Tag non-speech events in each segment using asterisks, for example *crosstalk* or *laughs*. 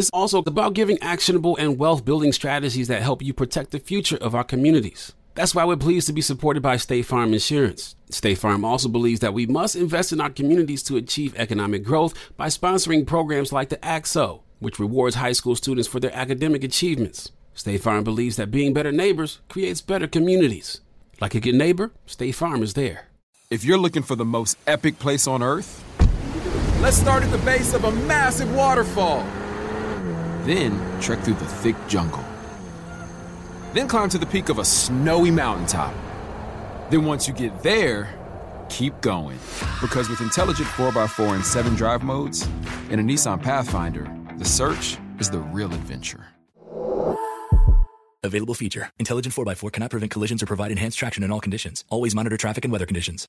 It's also about giving actionable and wealth building strategies that help you protect the future of our communities. That's why we're pleased to be supported by State Farm Insurance. State Farm also believes that we must invest in our communities to achieve economic growth by sponsoring programs like the ACT-SO, which rewards high school students for their academic achievements. State Farm believes that being better neighbors creates better communities. Like a good neighbor, State Farm is there. If you're looking for the most epic place on earth, let's start at the base of a massive waterfall. Then trek through the thick jungle. Then climb to the peak of a snowy mountaintop. Then once you get there, keep going. Because with intelligent 4x4 and 7 drive modes and a Nissan Pathfinder, the search is the real adventure. Available feature. Intelligent 4x4 cannot prevent collisions or provide enhanced traction in all conditions. Always monitor traffic and weather conditions.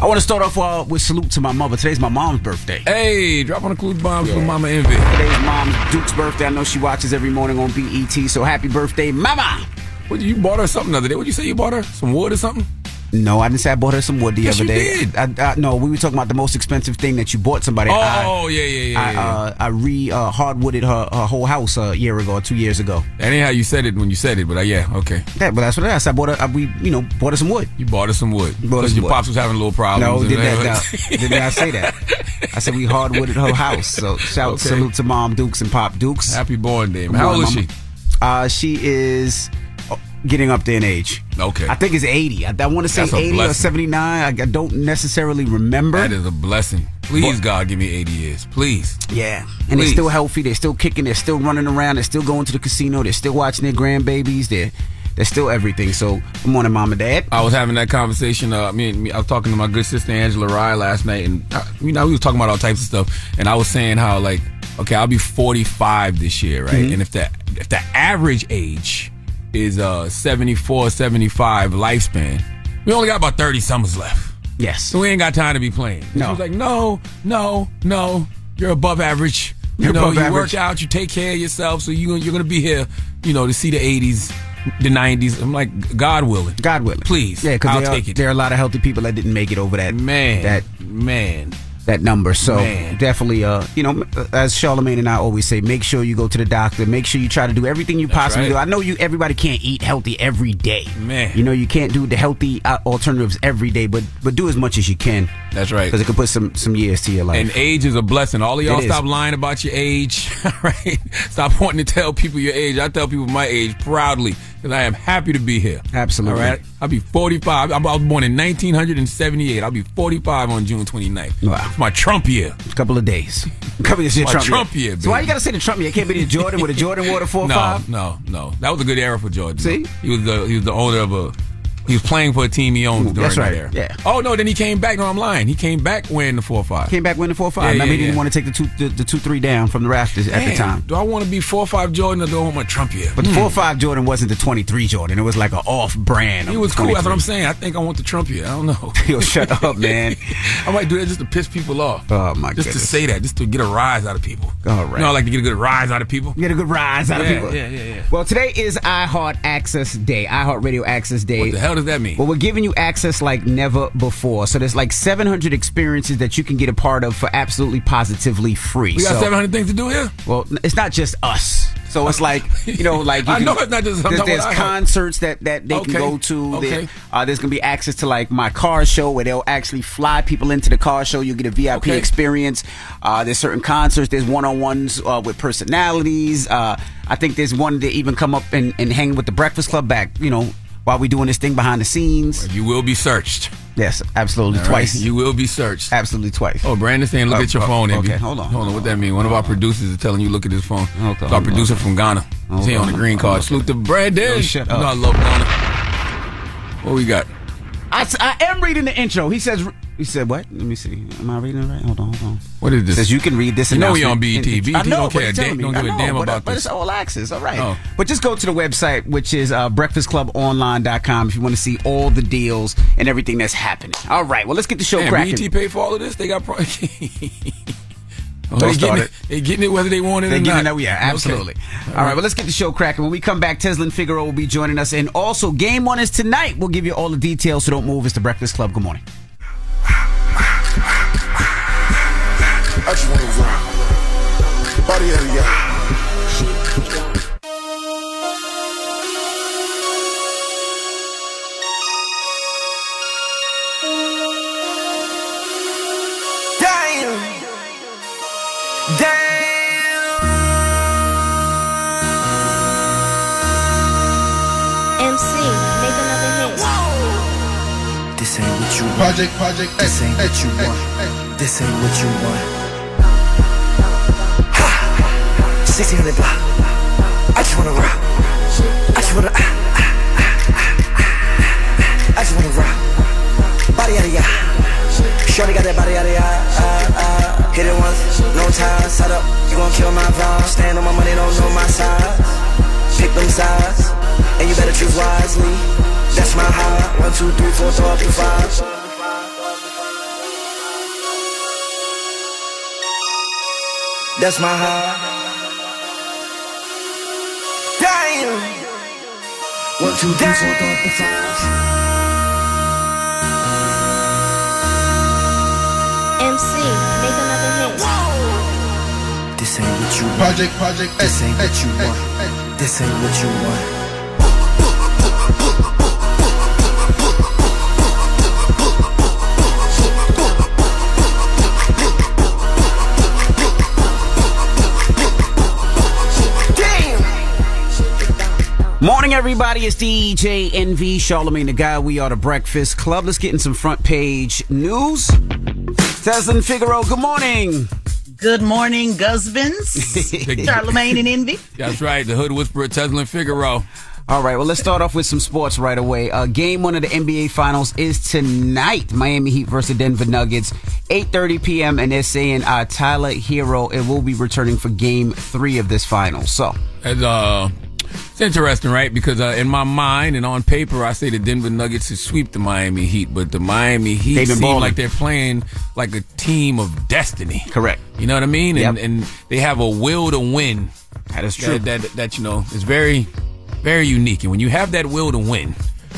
I want to start off uh, with salute to my mother. Today's my mom's birthday. Hey, drop on the clue bombs for Mama Envy. Today's mom's Duke's birthday. I know she watches every morning on BET. So happy birthday, mama! What you bought her something the other day? What you say you bought her? Some wood or something? No, I didn't say I bought her some wood the Yes, other day. I, I, no, we were talking about the most expensive thing that you bought somebody. Oh, I, yeah, yeah, yeah. I, yeah. uh, I re uh, hardwooded her, her whole house a year ago, or two years ago. that ain't how you said it when you said it, but uh, yeah, okay. That, but that's what I said. I bought her. We, you know, bought her some wood. You bought her some wood. Because your wood. pops was having a little problem. No, did that? No, did I say that? I said we *laughs* hardwooded her house. So shout Okay. salute to mom Dukes and Pop Dukes. Happy born day, man. How old is she? Uh, she is getting up there in age. Okay. I think it's 80. I, I want to say That's a 80 or 79. I, I don't necessarily remember. That is a blessing. Please, But- God, give me 80 years. Please. Yeah. And they're still healthy. They're still kicking. They're still running around. They're still going to the casino. They're still watching their grandbabies. They're, they're still everything. So, good morning, mom and dad. I was having that conversation. Uh, me, and me, I was talking to my good sister Angela Rye last night, and uh, you know we was talking about all types of stuff. And I was saying how like, okay, I'll be 45 this year, right? And if the if the average age is uh 74, 75 lifespan, we only got about 30 summers left. Yes. So we ain't got time to be playing. No. She was like, no, no, no. You're above average. You You're know, above you average. work out, you take care of yourself, so you you're gonna be here, you know, to see the 80s, the 90s. I'm like, God willing. God willing. Please. Yeah, because I'll there, are- take it. there are a lot of healthy people that didn't make it over that. Man, That man. That number. So Man. definitely, uh, you know, as Charlamagne and I always say, make sure you go to the doctor. Make sure you try to do everything you possibly right. do. I know you. Everybody can't eat healthy every day. Man. you know you can't do the healthy uh, alternatives every day, but but do as much as you can. That's right. because it could put some some years to your life. And age is a blessing. All of y'all It is. stop lying about your age, *laughs* right? Stop wanting to tell people your age. I tell people my age proudly because I am happy to be here. Absolutely. All right. I'll be 45. I'm- was born in 1978. I'll be 45 on June 29th. Wow. It's my Trump year. a couple of days. A *laughs* couple of. My Trump, Trump year. year, So why you gotta say the Trump year? It can't be the Jordan with a Jordan Water *laughs* four no, five. no, no. That was a good era for Jordan. See? he was the he was the owner of a. He was playing for a team he owned during That's right, era. yeah. Oh no, then he came back. No, I'm lying. He came back wearing the four five. Came back winning four five. Yeah, Maybe yeah, he didn't yeah. want to take the two the, the two three down from the rafters at the time. Do I want to be four five Jordan or do I want my Trump year? But the four hmm. five Jordan wasn't the twenty three Jordan. It was like an off brand. He was cool. That's what I'm saying. I think I want the Trump year. I don't know. *laughs* Yo, shut up, man. *laughs* I might do that just to piss people off. Oh, my god. Just goodness. to say that, just to get a rise out of people. All right. You know, I like to get a good rise out of people. Get a good rise out Yeah, of people. yeah, yeah, yeah. Well, today is iHeart Access Day, iHeart Radio Access Day. What the hell does that mean? Well, we're giving you access like never before. So there's like 700 experiences that you can get a part of for absolutely positively free. we got so, 700 things to do here. Well, it's not just us. So it's *laughs* like you know, like you I can- know it's not just- I'm there's, there's concerts that that they Okay. can go to. There- Okay. uh, there's gonna be access to like my car show where they'll actually fly people into the car show. You get a VIP Okay. experience. Uh, there's certain concerts. There's one on ones uh, with personalities. Uh, I think there's one that even come up and, and hang with the Breakfast Club back. You know. While we're doing this thing behind the scenes, You will be searched. yes, absolutely All right? twice. You will be searched. absolutely twice. Oh, Brandon saying, look Oh, at your oh, oh phone. Envy. okay, hold on. Hold on. What that mean? One of our producers is telling you, look at his phone. Okay, our producer from Ghana. He's here on the green card. Salute to Brandon. Yo, shut You know up. I love Ghana. What we got? I, I am reading the intro. He says. He said what? Let me see. Am I reading it right? Hold on, hold on. What is this? Says you can read this. You know we on BET. in- BET I know, don't but care a it's telling damn- me. don't give a damn but, about but this. it's all access. All right. Oh. But just go to the website, which is uh, breakfastclubonline.com, if you want to see all the deals and everything that's happening. All right. Well, let's get the show cracking. BET paid for all of this. They got. Pro- *laughs* oh, they're getting it. they're getting it whether they want it or not. They're or getting not. it, yeah, Okay. absolutely. All right, well, let's get the show cracking. When we come back, Tezlyn Figaro will be joining us. And also, game one is tonight. We'll give you all the details, so don't move. It's the Breakfast Club. Good morning. I just wanna rock. Body out of y'all. Damn. Damn. MC, make another hit. This ain't what you want. Project, project, This eh, ain't what eh, you eh, want. This ain't what you want. 1600 block. I just wanna rock. I just wanna. ah, ah, ah. I just wanna rock. Body out of ya. Shorty got that body out of ya. Hit it once, no time. Set up, you gon' kill my vibe. Stand on my money, don't know my size. Pick them sides, and you better choose wisely. That's my high. One, two, three, four, up to five. That's my high. One, two, three, four, throw up the five. MC, make another hit. This ain't what you want. Project, project, This ain't what you want. This ain't what you want. Morning, everybody. It's DJ Envy Charlamagne the Guy. We are the Breakfast Club. Let's get in some front page news. Tezlyn Figaro, good morning. Good morning, Gusbands. *laughs* Charlamagne and Envy. That's right. The Hood Whisperer, Tezlyn Figaro. All right, well, let's start off with some sports right away. Uh, game one of the NBA Finals is tonight. Miami Heat versus Denver Nuggets, 8.30 p.m., and they're saying uh, Tyler Herro it will be returning for game three of this final. So, It's, uh, it's interesting, right? Because uh, in my mind and on paper, I say the Denver Nuggets should sweep the Miami Heat, but the Miami Heat They've been seem balling. like they're playing like a team of destiny. correct. You know what I mean? And, Yep. and they have a will to win. That is true. That, that that you know is very very unique. And when you have that will to win,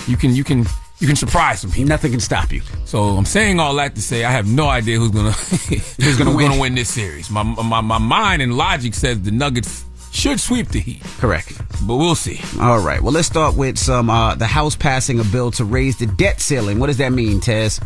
you can you can you can surprise some people. Nothing can stop you. So I'm saying all that to say I have no idea who's gonna *laughs* who's gonna win. gonna win this series. My, my my mind and logic says the Nuggets should sweep the Heat, Correct. but we'll see. All right. Well, let's start with some uh, the House passing a bill to raise the debt ceiling. What does that mean, Tez?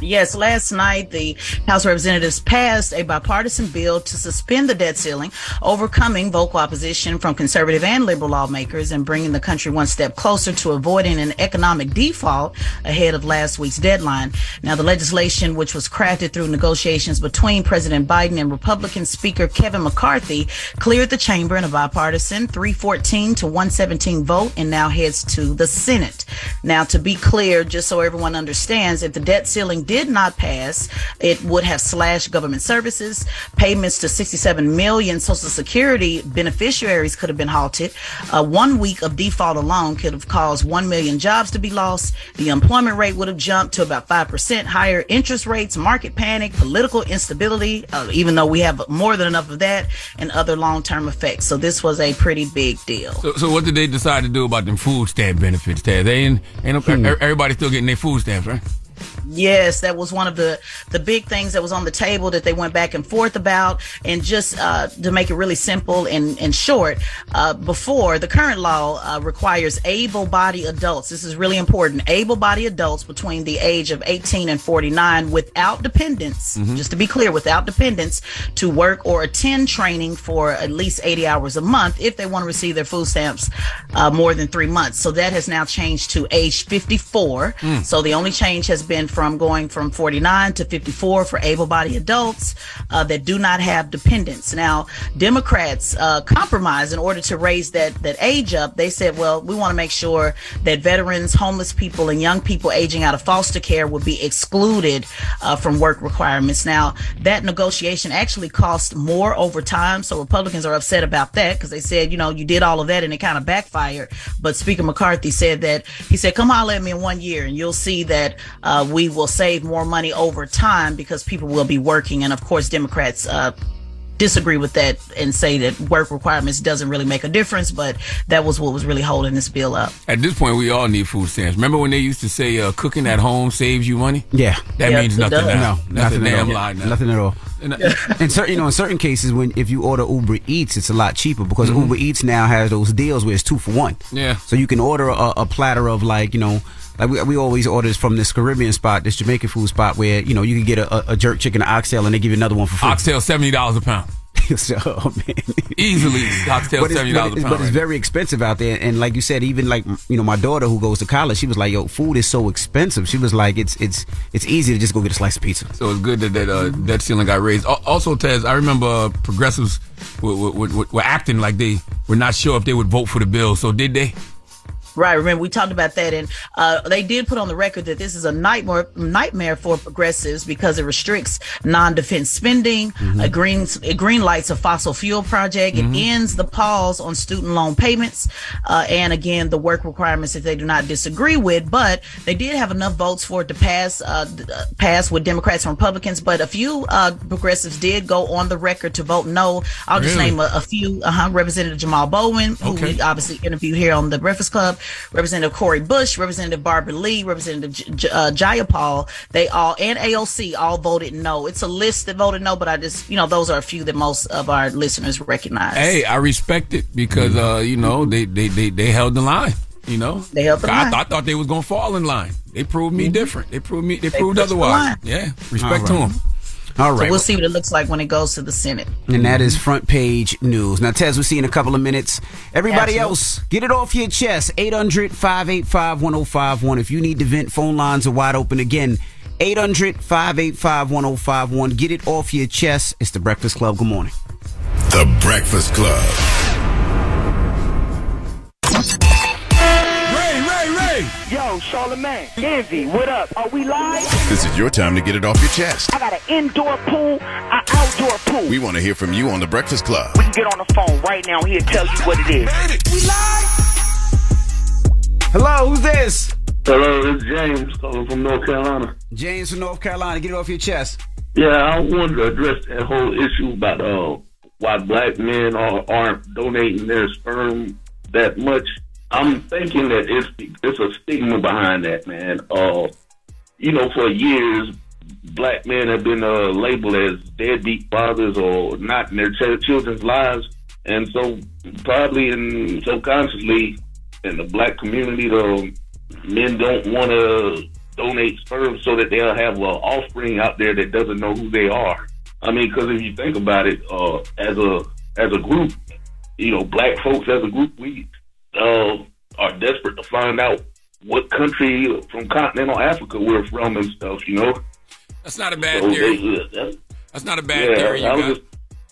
Yes, last night the House of Representatives passed a bipartisan bill to suspend the debt ceiling, overcoming vocal opposition from conservative and liberal lawmakers and bringing the country one step closer to avoiding an economic default ahead of last week's deadline. Now, the legislation, which was crafted through negotiations between President Biden and Republican Speaker Kevin McCarthy, cleared the chamber in a bipartisan 314 to 117 vote and now heads to the Senate. Now, to be clear, just so everyone understands, if the debt ceiling did not pass, it would have slashed government services. Payments to 67 million Social Security beneficiaries could have been halted. Uh, one week of default alone could have caused 1 million jobs to be lost. The employment rate would have jumped to about 5%. Higher interest rates, market panic, political instability, uh, even though we have more than enough of that, and other long term effects. So this was a pretty big deal. So, so what did they decide to do about them food stamp benefits, Ted? They ain't, ain't Hmm. no, everybody still getting their food stamps, right? Yes, that was one of the the big things that was on the table that they went back and forth about. And just uh, to make it really simple and, and short, uh, before the current law uh, requires able-bodied adults. This is really important. Able-bodied adults between the age of 18 and 49 without dependents. Just to be clear, without dependents to work or attend training for at least 80 hours a month if they want to receive their food stamps uh, more than three months. So that has now changed to age 54. So the only change has been from going from 49 to 54 for able-bodied adults uh, that do not have dependents. Now, Democrats uh, compromised in order to raise that that age up. They said, well, we want to make sure that veterans, homeless people, and young people aging out of foster care will be excluded uh, from work requirements. Now, that negotiation actually cost more over time, so Republicans are upset about that because they said, you know, you did all of that and it kind of backfired. But Speaker McCarthy said that he said, "Come holler at me in one year, and you'll see that uh, we will save more money over time because people will be working." And of course, Democrats. Uh, disagree with that and say that work requirements doesn't really make a difference but that was what was really holding this bill up At this point, we all need food stamps. Remember when they used to say uh, cooking at home saves you money? Yeah. That Yes, means nothing now. No, That's a nothing at damn all. lie now. Nothing at all. And, uh, *laughs* in certain, you know, in certain cases, when if you order Uber Eats, it's a lot cheaper because Uber Eats now has those deals where it's two for one. Yeah. So you can order a, a platter of like you know. Like we, we always order from this Caribbean spot, this Jamaican food spot, where you know you can get a, a, jerk chicken, an oxtail, and they give you another one for free. Oxtail seventy dollars a pound. *laughs* so, oh, man. Easily oxtail But seventy dollars a it's, pound. but it's very expensive out there, and like you said, even like you know my daughter who goes to college, she was like, "Yo, food is so expensive." She was like, "It's it's it's easy to just go get a slice of pizza." So it's good that that uh, that ceiling got raised. Also, Tez, I remember uh, progressives were, were, were, were acting like they were not sure if they would vote for the bill. So did they? Right. Remember, we talked about that, and uh, they did put on the record that this is a nightmare nightmare for progressives because it restricts non-defense spending, it greens it green lights a fossil fuel project, it ends the pause on student loan payments, uh, and again the work requirements that they do not disagree with. But they did have enough votes for it to pass uh, uh, pass with Democrats and Republicans. But a few uh, progressives did go on the record to vote no. I'll just Really? name a, a few. Uh-huh. Representative Jamaal Bowman, who Okay. we obviously interviewed here on the Breakfast Club, Representative Cori Bush, Representative Barbara Lee, Representative J- J- uh, Jayapal, they all, and AOC all voted no. It's a list that voted no, but I just, you know, those are a few that most of our listeners recognize. Hey, I respect it because uh, you know they, they they they held the line. You know, They held the I, line. I thought they was gonna fall in line. They proved me different. They proved me. They, proved pushed the otherwise. Yeah, respect All to them. All So we'll see what it looks like when it goes to the Senate. and that is front page news. Now, Tez, we'll see in a couple of minutes. Everybody Absolutely. else, get it off your chest. 800 585 1051. If you need to vent, phone lines are wide open again. 800 585 1051. Get it off your chest. It's the Breakfast Club. Good morning. The Breakfast Club. Yo, Charlamagne, Envy, what up? Are we live? This is your time to get it off your chest. I got an indoor pool, an outdoor pool. We want to hear from you on The Breakfast Club. We can get on the phone right now. He'll tell you what it is. We live? Hello, who's this? Hello, it's James calling from North Carolina. James from North Carolina. Get it off your chest. Yeah, I wanted to address that whole issue about uh, why black men are, aren't donating their sperm that much. I'm thinking that it's it's a stigma behind that, man. Uh, you know, for years, black men have been uh, labeled as deadbeat fathers or not in their ch- children's lives, and so probably and subconsciously in the black community, the men don't want to donate sperm so that they'll have an offspring out there that doesn't know who they are. I mean, because if you think about it, uh, as a as a group, you know, black folks as a group, we uh, are desperate to find out what country from continental Africa we're from and stuff. You know, That's not a bad So theory. they- that's- That's not a bad Yeah, theory. You I got. just-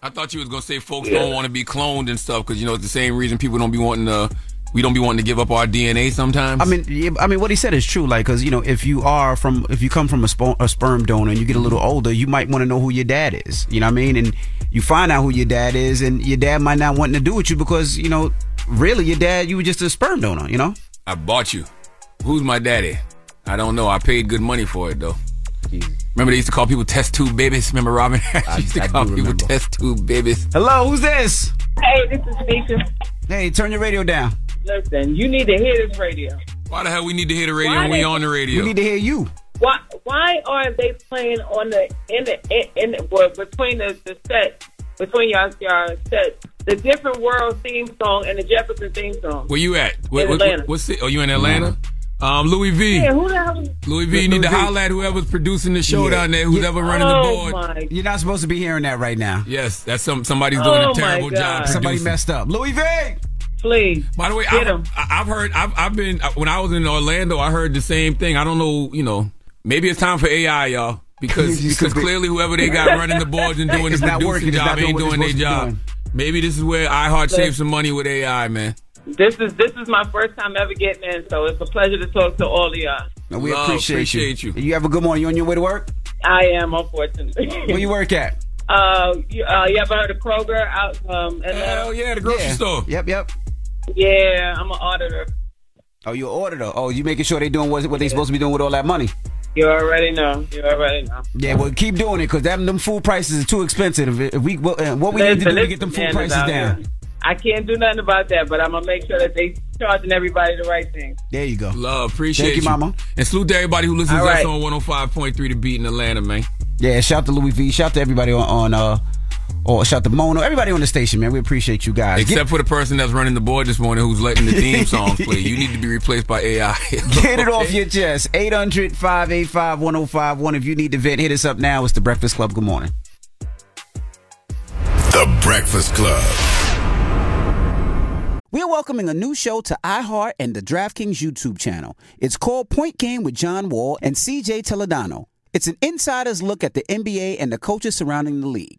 I thought you was gonna say folks Yeah. don't want to be cloned and stuff because you know it's the same reason people don't be wanting to. We don't be wanting to give up our DNA sometimes. I mean, I mean, what he said is true. Like, because you know, if you are from, if you come from a, spo- a sperm donor and you get a little older, you might want to know who your dad is. You know what I mean? And you find out who your dad is, and your dad might not want to do with you because you know, really, your dad, you were just a sperm donor. You know? I bought you. Who's my daddy? I don't know. I paid good money for it though. Remember they used to call people test tube babies. Remember Robin? *laughs* I used to I call people remember. test tube babies. Hello, who's this? Hey, this is Nisha. Hey, turn your radio down. Listen, you need to hear this radio. Why the hell we need to hear the radio Why when we they- on the radio? We need to hear you. Why why aren't they playing on the in the in, in the, well, between the, the set between y'all y'all set the different world theme song and the Jefferson theme song? Where you at? What, In what- Atlanta. what's it? Oh, you in Atlanta? Um, Louis V. Yeah, who the hell? Louis V. You need to holler at whoever's producing the show Yeah. down there, who's Yeah. ever running Oh, the board. my. You're not supposed to be hearing that right now. Yes, that's some somebody's doing Oh, a terrible job. God. Somebody messed up. Louis V. Please. By the way, I've, 'em. I- I've heard, I've, I've been when I was in Orlando, I heard the same thing. I don't know, you know, maybe it's time for AI, y'all, because because clearly whoever they got running the boards and doing *laughs* the not producing working. Job doing ain't doing their supposed to job. Maybe this is where iHeart Listen. saves some money with AI, man. This is this is my first time ever getting in, so it's a pleasure to talk to all of y'all. No, we Love, appreciate, appreciate you. you. You have a good morning. You on your way to work? I am, unfortunately. Where you work at? *laughs* Uh, you, uh, you ever heard of Kroger out um, Atlanta? Hell yeah, the grocery Yeah. store. Yep, yep. Yeah, I'm an auditor. Oh, you're an auditor. Oh, you making sure they doing what, what they supposed to be doing with all that money. You already know. You already know. Yeah, well, keep doing it because them them food prices are too expensive. If, if we what, uh, what we need to Listen, do to get them food prices down. here. I can't do nothing about that, but I'm gonna make sure that they charging everybody the right thing. There you go. Love, appreciate Thank you, Mama. And salute to everybody who listens All to us right. on 105.3 The Beat in Atlanta, man. Yeah, shout to Louis V. Shout to everybody on, on uh, or shout to Mono. Everybody on the station, man. We appreciate you guys. Except for the person that's running the board this morning who's letting the theme songs play. You need to be replaced by AI. Get, *laughs* get it off your chest. 800 585 1051. If you need to vent, hit us up now. It's the Breakfast Club. Good morning. The Breakfast Club. We're welcoming a new show to iHeart and the DraftKings YouTube channel. It's called Point Game with John Wall and CJ Toledano. It's an insider's look at the NBA and the coaches surrounding the league.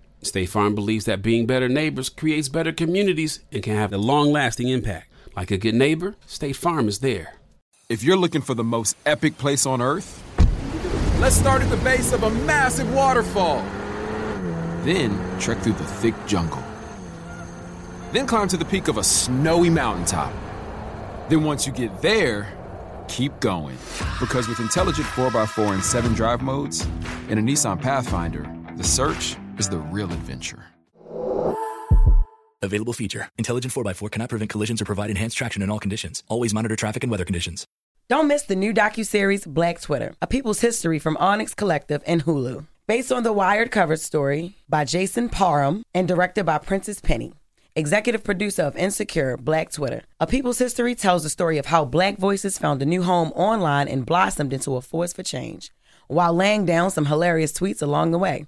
State Farm believes that being better neighbors creates better communities and can have a long lasting impact. Like a good neighbor, State Farm is there. If you're looking for the most epic place on earth, let's start at the base of a massive waterfall. Then trek through the thick jungle. Then climb to the peak of a snowy mountaintop. Then once you get there, keep going. Because with intelligent 4x4 and 7 drive modes, in a Nissan Pathfinder, the search is the real adventure. Available feature. Intelligent 4x4 cannot prevent collisions or provide enhanced traction in all conditions. Always monitor traffic and weather conditions. Don't miss the new docuseries Black Twitter, A People's History from Onyx Collective and Hulu. Based on the Wired cover story by Jason Parham and directed by Prentice Penny. Executive producer of Insecure, Black Twitter. A People's History tells the story of how black voices found a new home online and blossomed into a force for change, while laying down some hilarious tweets along the way.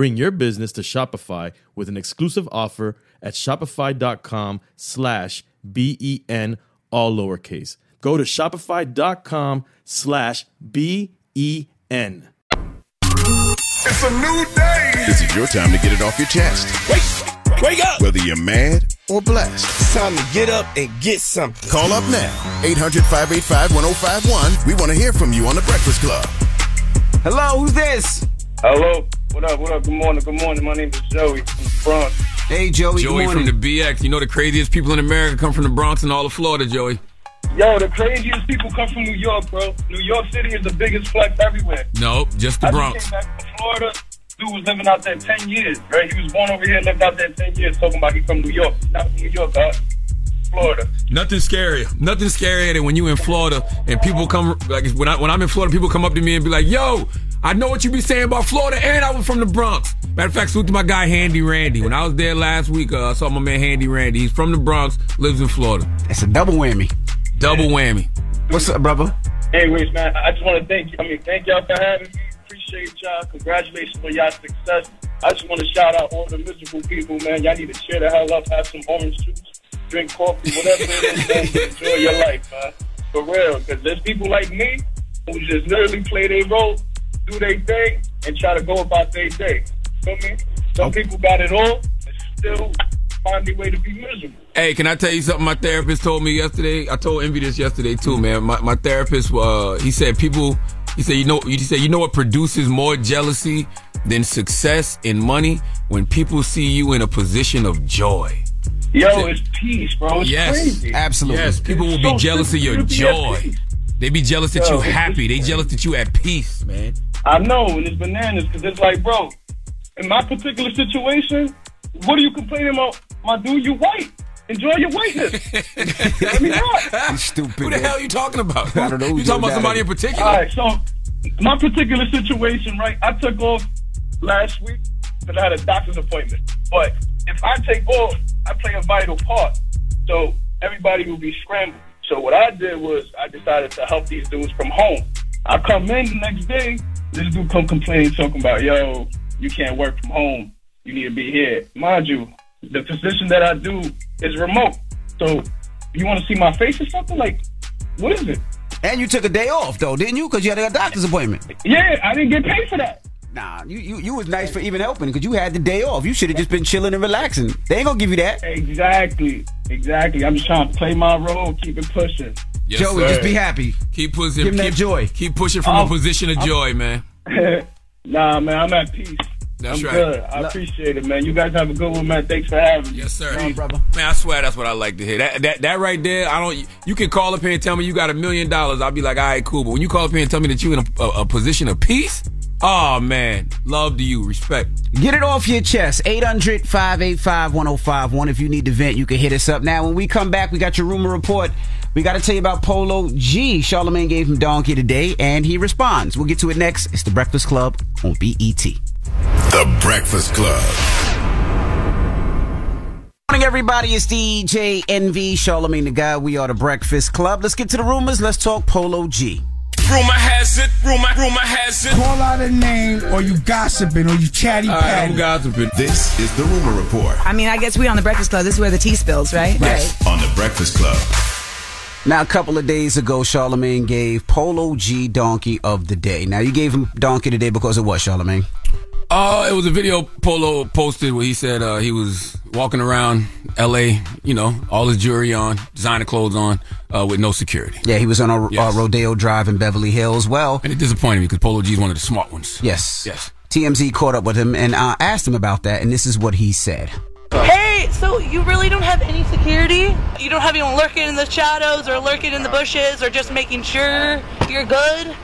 Bring your business to Shopify with an exclusive offer at shopify.com slash B-E-N, all lowercase. Go to shopify.com slash B-E-N. It's a new day. This is your time to get it off your chest. Wake, wake up. Whether you're mad or blessed. It's time to get up and get something. Call up now. 800 585 1051. We want to hear from you on The Breakfast Club. Hello, who's this? Hello. What up? What up? Good morning. Good morning. My name is Joey from the Bronx. Hey, Joey. Joey from the BX. You know the craziest people in America come from the Bronx and all of Florida, Joey. Yo, the craziest people come from New York, bro. New York City is the biggest flex everywhere. Nope, just the I Bronx. Just came back from Florida. Dude was living out there 10 years, right? He was born over here, and lived out there 10 years, talking about he from New York. Not from New York, huh? Florida. Nothing scarier. Nothing scarier than when you in Florida and people come like when I when I'm in Florida, people come up to me and be like, "Yo, I know what you be saying about Florida, and I was from the Bronx." Matter of fact, salute to my guy Handy Randy. When I was there last week, uh, I saw my man Handy Randy. He's from the Bronx, lives in Florida. That's a double whammy. Double whammy. What's up, brother? Anyways, man, I just want to thank you. I mean, thank y'all for having me. Appreciate y'all. Congratulations on y'all success. I just want to shout out all the miserable people, man. Y'all need to cheer the hell up, have some orange juice, drink coffee, whatever it is, man. Enjoy your life, man. For real. Because there's people like me who just literally play their role, do their thing, and try to go about their day. Feel me? Some people got it all and still find their way to be miserable. Hey, can I tell you something my therapist told me yesterday? I told Envy this yesterday too, man. My, my therapist, uh, he said people, he said, you know, he said, you know what produces more jealousy than success and money? When people see you in a position of joy. Yo, it's peace, bro. It's yes, crazy. absolutely. Yes, people will It's be so jealous of your simple to be at joy. They be jealous that Yo, you it's- happy. They jealous that you at peace, man. I know, and it's bananas because it's like, bro, in my particular situation, what are you complaining about? My dude, you white. Enjoy your whiteness. *laughs* Let me not. You stupid. Who the man. hell are you talking about? I don't know. You talking about somebody in particular? All right, so my particular situation, right? I took off last week because I had a doctor's appointment. But if I take off, I play a vital part. So everybody will be scrambled. So what I did was I decided to help these dudes from home. I come in the next day, this dude come complaining, talking about, yo, you can't work from home. you need to be here. Mind you, the position that I do is remote. So you want to see my face or something? Like, what is it? And you took a day off though, didn't you? Because you had a doctor's appointment. Yeah, I didn't get paid for that. Nah, you you, you was nice for even helping because you had the day off. You should have just been chilling and relaxing. They ain't gonna give you that. Exactly, exactly. I'm just trying to play my role, keep it pushing. Yes, Joey, sir. just be happy. Keep pushing. Give him that keep, joy. Keep pushing from a oh, position of I'm- joy, man. *laughs* nah, man, I'm at peace. That's I'm right. good. I appreciate it, man. You guys have a good one, man. Thanks for having me. Yes, sir. brother. Man, I swear that's what I like to hear. That that that right there, I don't. You can call up here and tell me you got a million dollars. I'll be like, all right, cool. But when you call up here and tell me that you're in a, a, a position of peace, oh man, love to you, respect. Get it off your chest. 800 585 1051. If you need to vent, you can hit us up. Now, when we come back, we got your rumor report. We got to tell you about Polo G. Charlamagne gave him donkey today, and he responds. We'll get to it next. It's the Breakfast Club on BET. The Breakfast Club. Morning, everybody. It's DJ Envy, Charlamagne the Guy. We are the Breakfast Club. Let's get to the rumors. Let's talk Polo G. Rumor has it, rumor, rumor has it. Call out a name or you gossiping or you chatty patty. gossiping. This is the Rumor Report I mean, I guess we on the Breakfast Club. This is where the tea spills, right? on the Breakfast Club. Now, a couple of days ago, Charlamagne gave Polo G Donkey of the Day. Now, you gave him Donkey today because of what, Charlamagne? Uh, it was a video Polo posted where he said uh, he was walking around L.A. You know, all his jewelry on, designer clothes on, uh, with no security. Yeah, he was on a Yes. uh, Rodeo Drive in Beverly Hills. Well, And it disappointed me because Polo G is one of the smart ones. yes. Yes. TMZ caught up with him and uh, asked him about that, and this is what he said. Hey, so you really don't have any security? You don't have anyone lurking in the shadows or lurking in the bushes or just making sure you're good?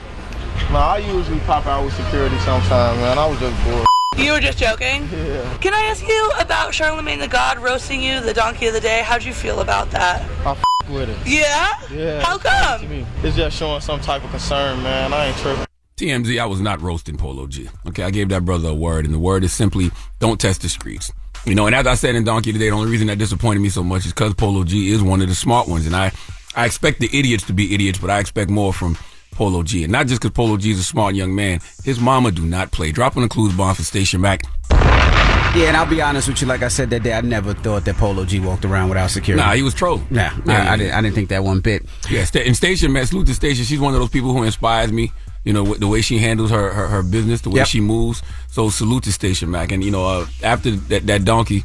No, I usually pop out with security sometimes, man. I was just bored. You were just joking? *laughs* Yeah. Can I ask you about Charlamagne the God roasting you, the donkey of the day? How'd you feel about that? I f- with it. Yeah? Yeah. How it's come? to me. It's just showing some type of concern, man. I ain't tripping. TMZ, I was not roasting Polo G. Okay, I gave that brother a word, and the word is simply don't test the streets. You know, and as I said in Donkey today, the Day, the only reason that disappointed me so much is because Polo G is one of the smart ones, and I, I expect the idiots to be idiots, but I expect more from Polo G, and not just because Polo G is a smart young man. His mama do not play. Dropping a clues bomb for Stacia Mac. Yeah, and I'll be honest with you. Like I said that day, I never thought that Polo G walked around without security. Nah, he was trolling. Yeah, Yeah, I, I didn't. I didn't think that one bit. Yeah, and Stacia Mac, salute to Stacia. She's one of those people who inspires me. You know, with the way she handles her, her, her business, the way Yep. she moves. So salute to Stacia Mac. And you know, uh, after that, that donkey,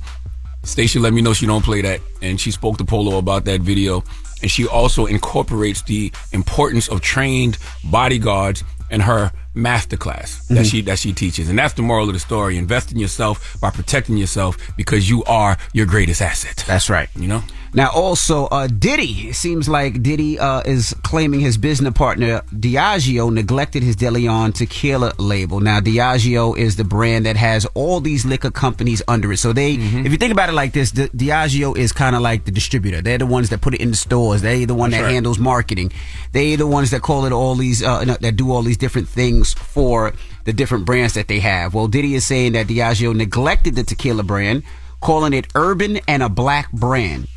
Stacia let me know she don't play that, and she spoke to Polo about that video, and she also incorporates the importance of trained bodyguards in her masterclass that Mhm. she that she teaches, and that's the moral of the story: invest in yourself by protecting yourself because you are your greatest asset. That's right. You know. Now, also, uh, Diddy. It seems like Diddy uh, is claiming his business partner Diageo neglected his DeLeon tequila label. Now, Diageo is the brand that has all these liquor companies under it. So they, Mm-hmm. if you think about it like this, Di- Diageo is kind of like the distributor. They're the ones that put it in the stores. They're the one That's that right. handles marketing. They're the ones that call it all these, uh, no, that do all these different things for the different brands that they have. Well, Diddy is saying that Diageo neglected the tequila brand, calling it urban and a black brand.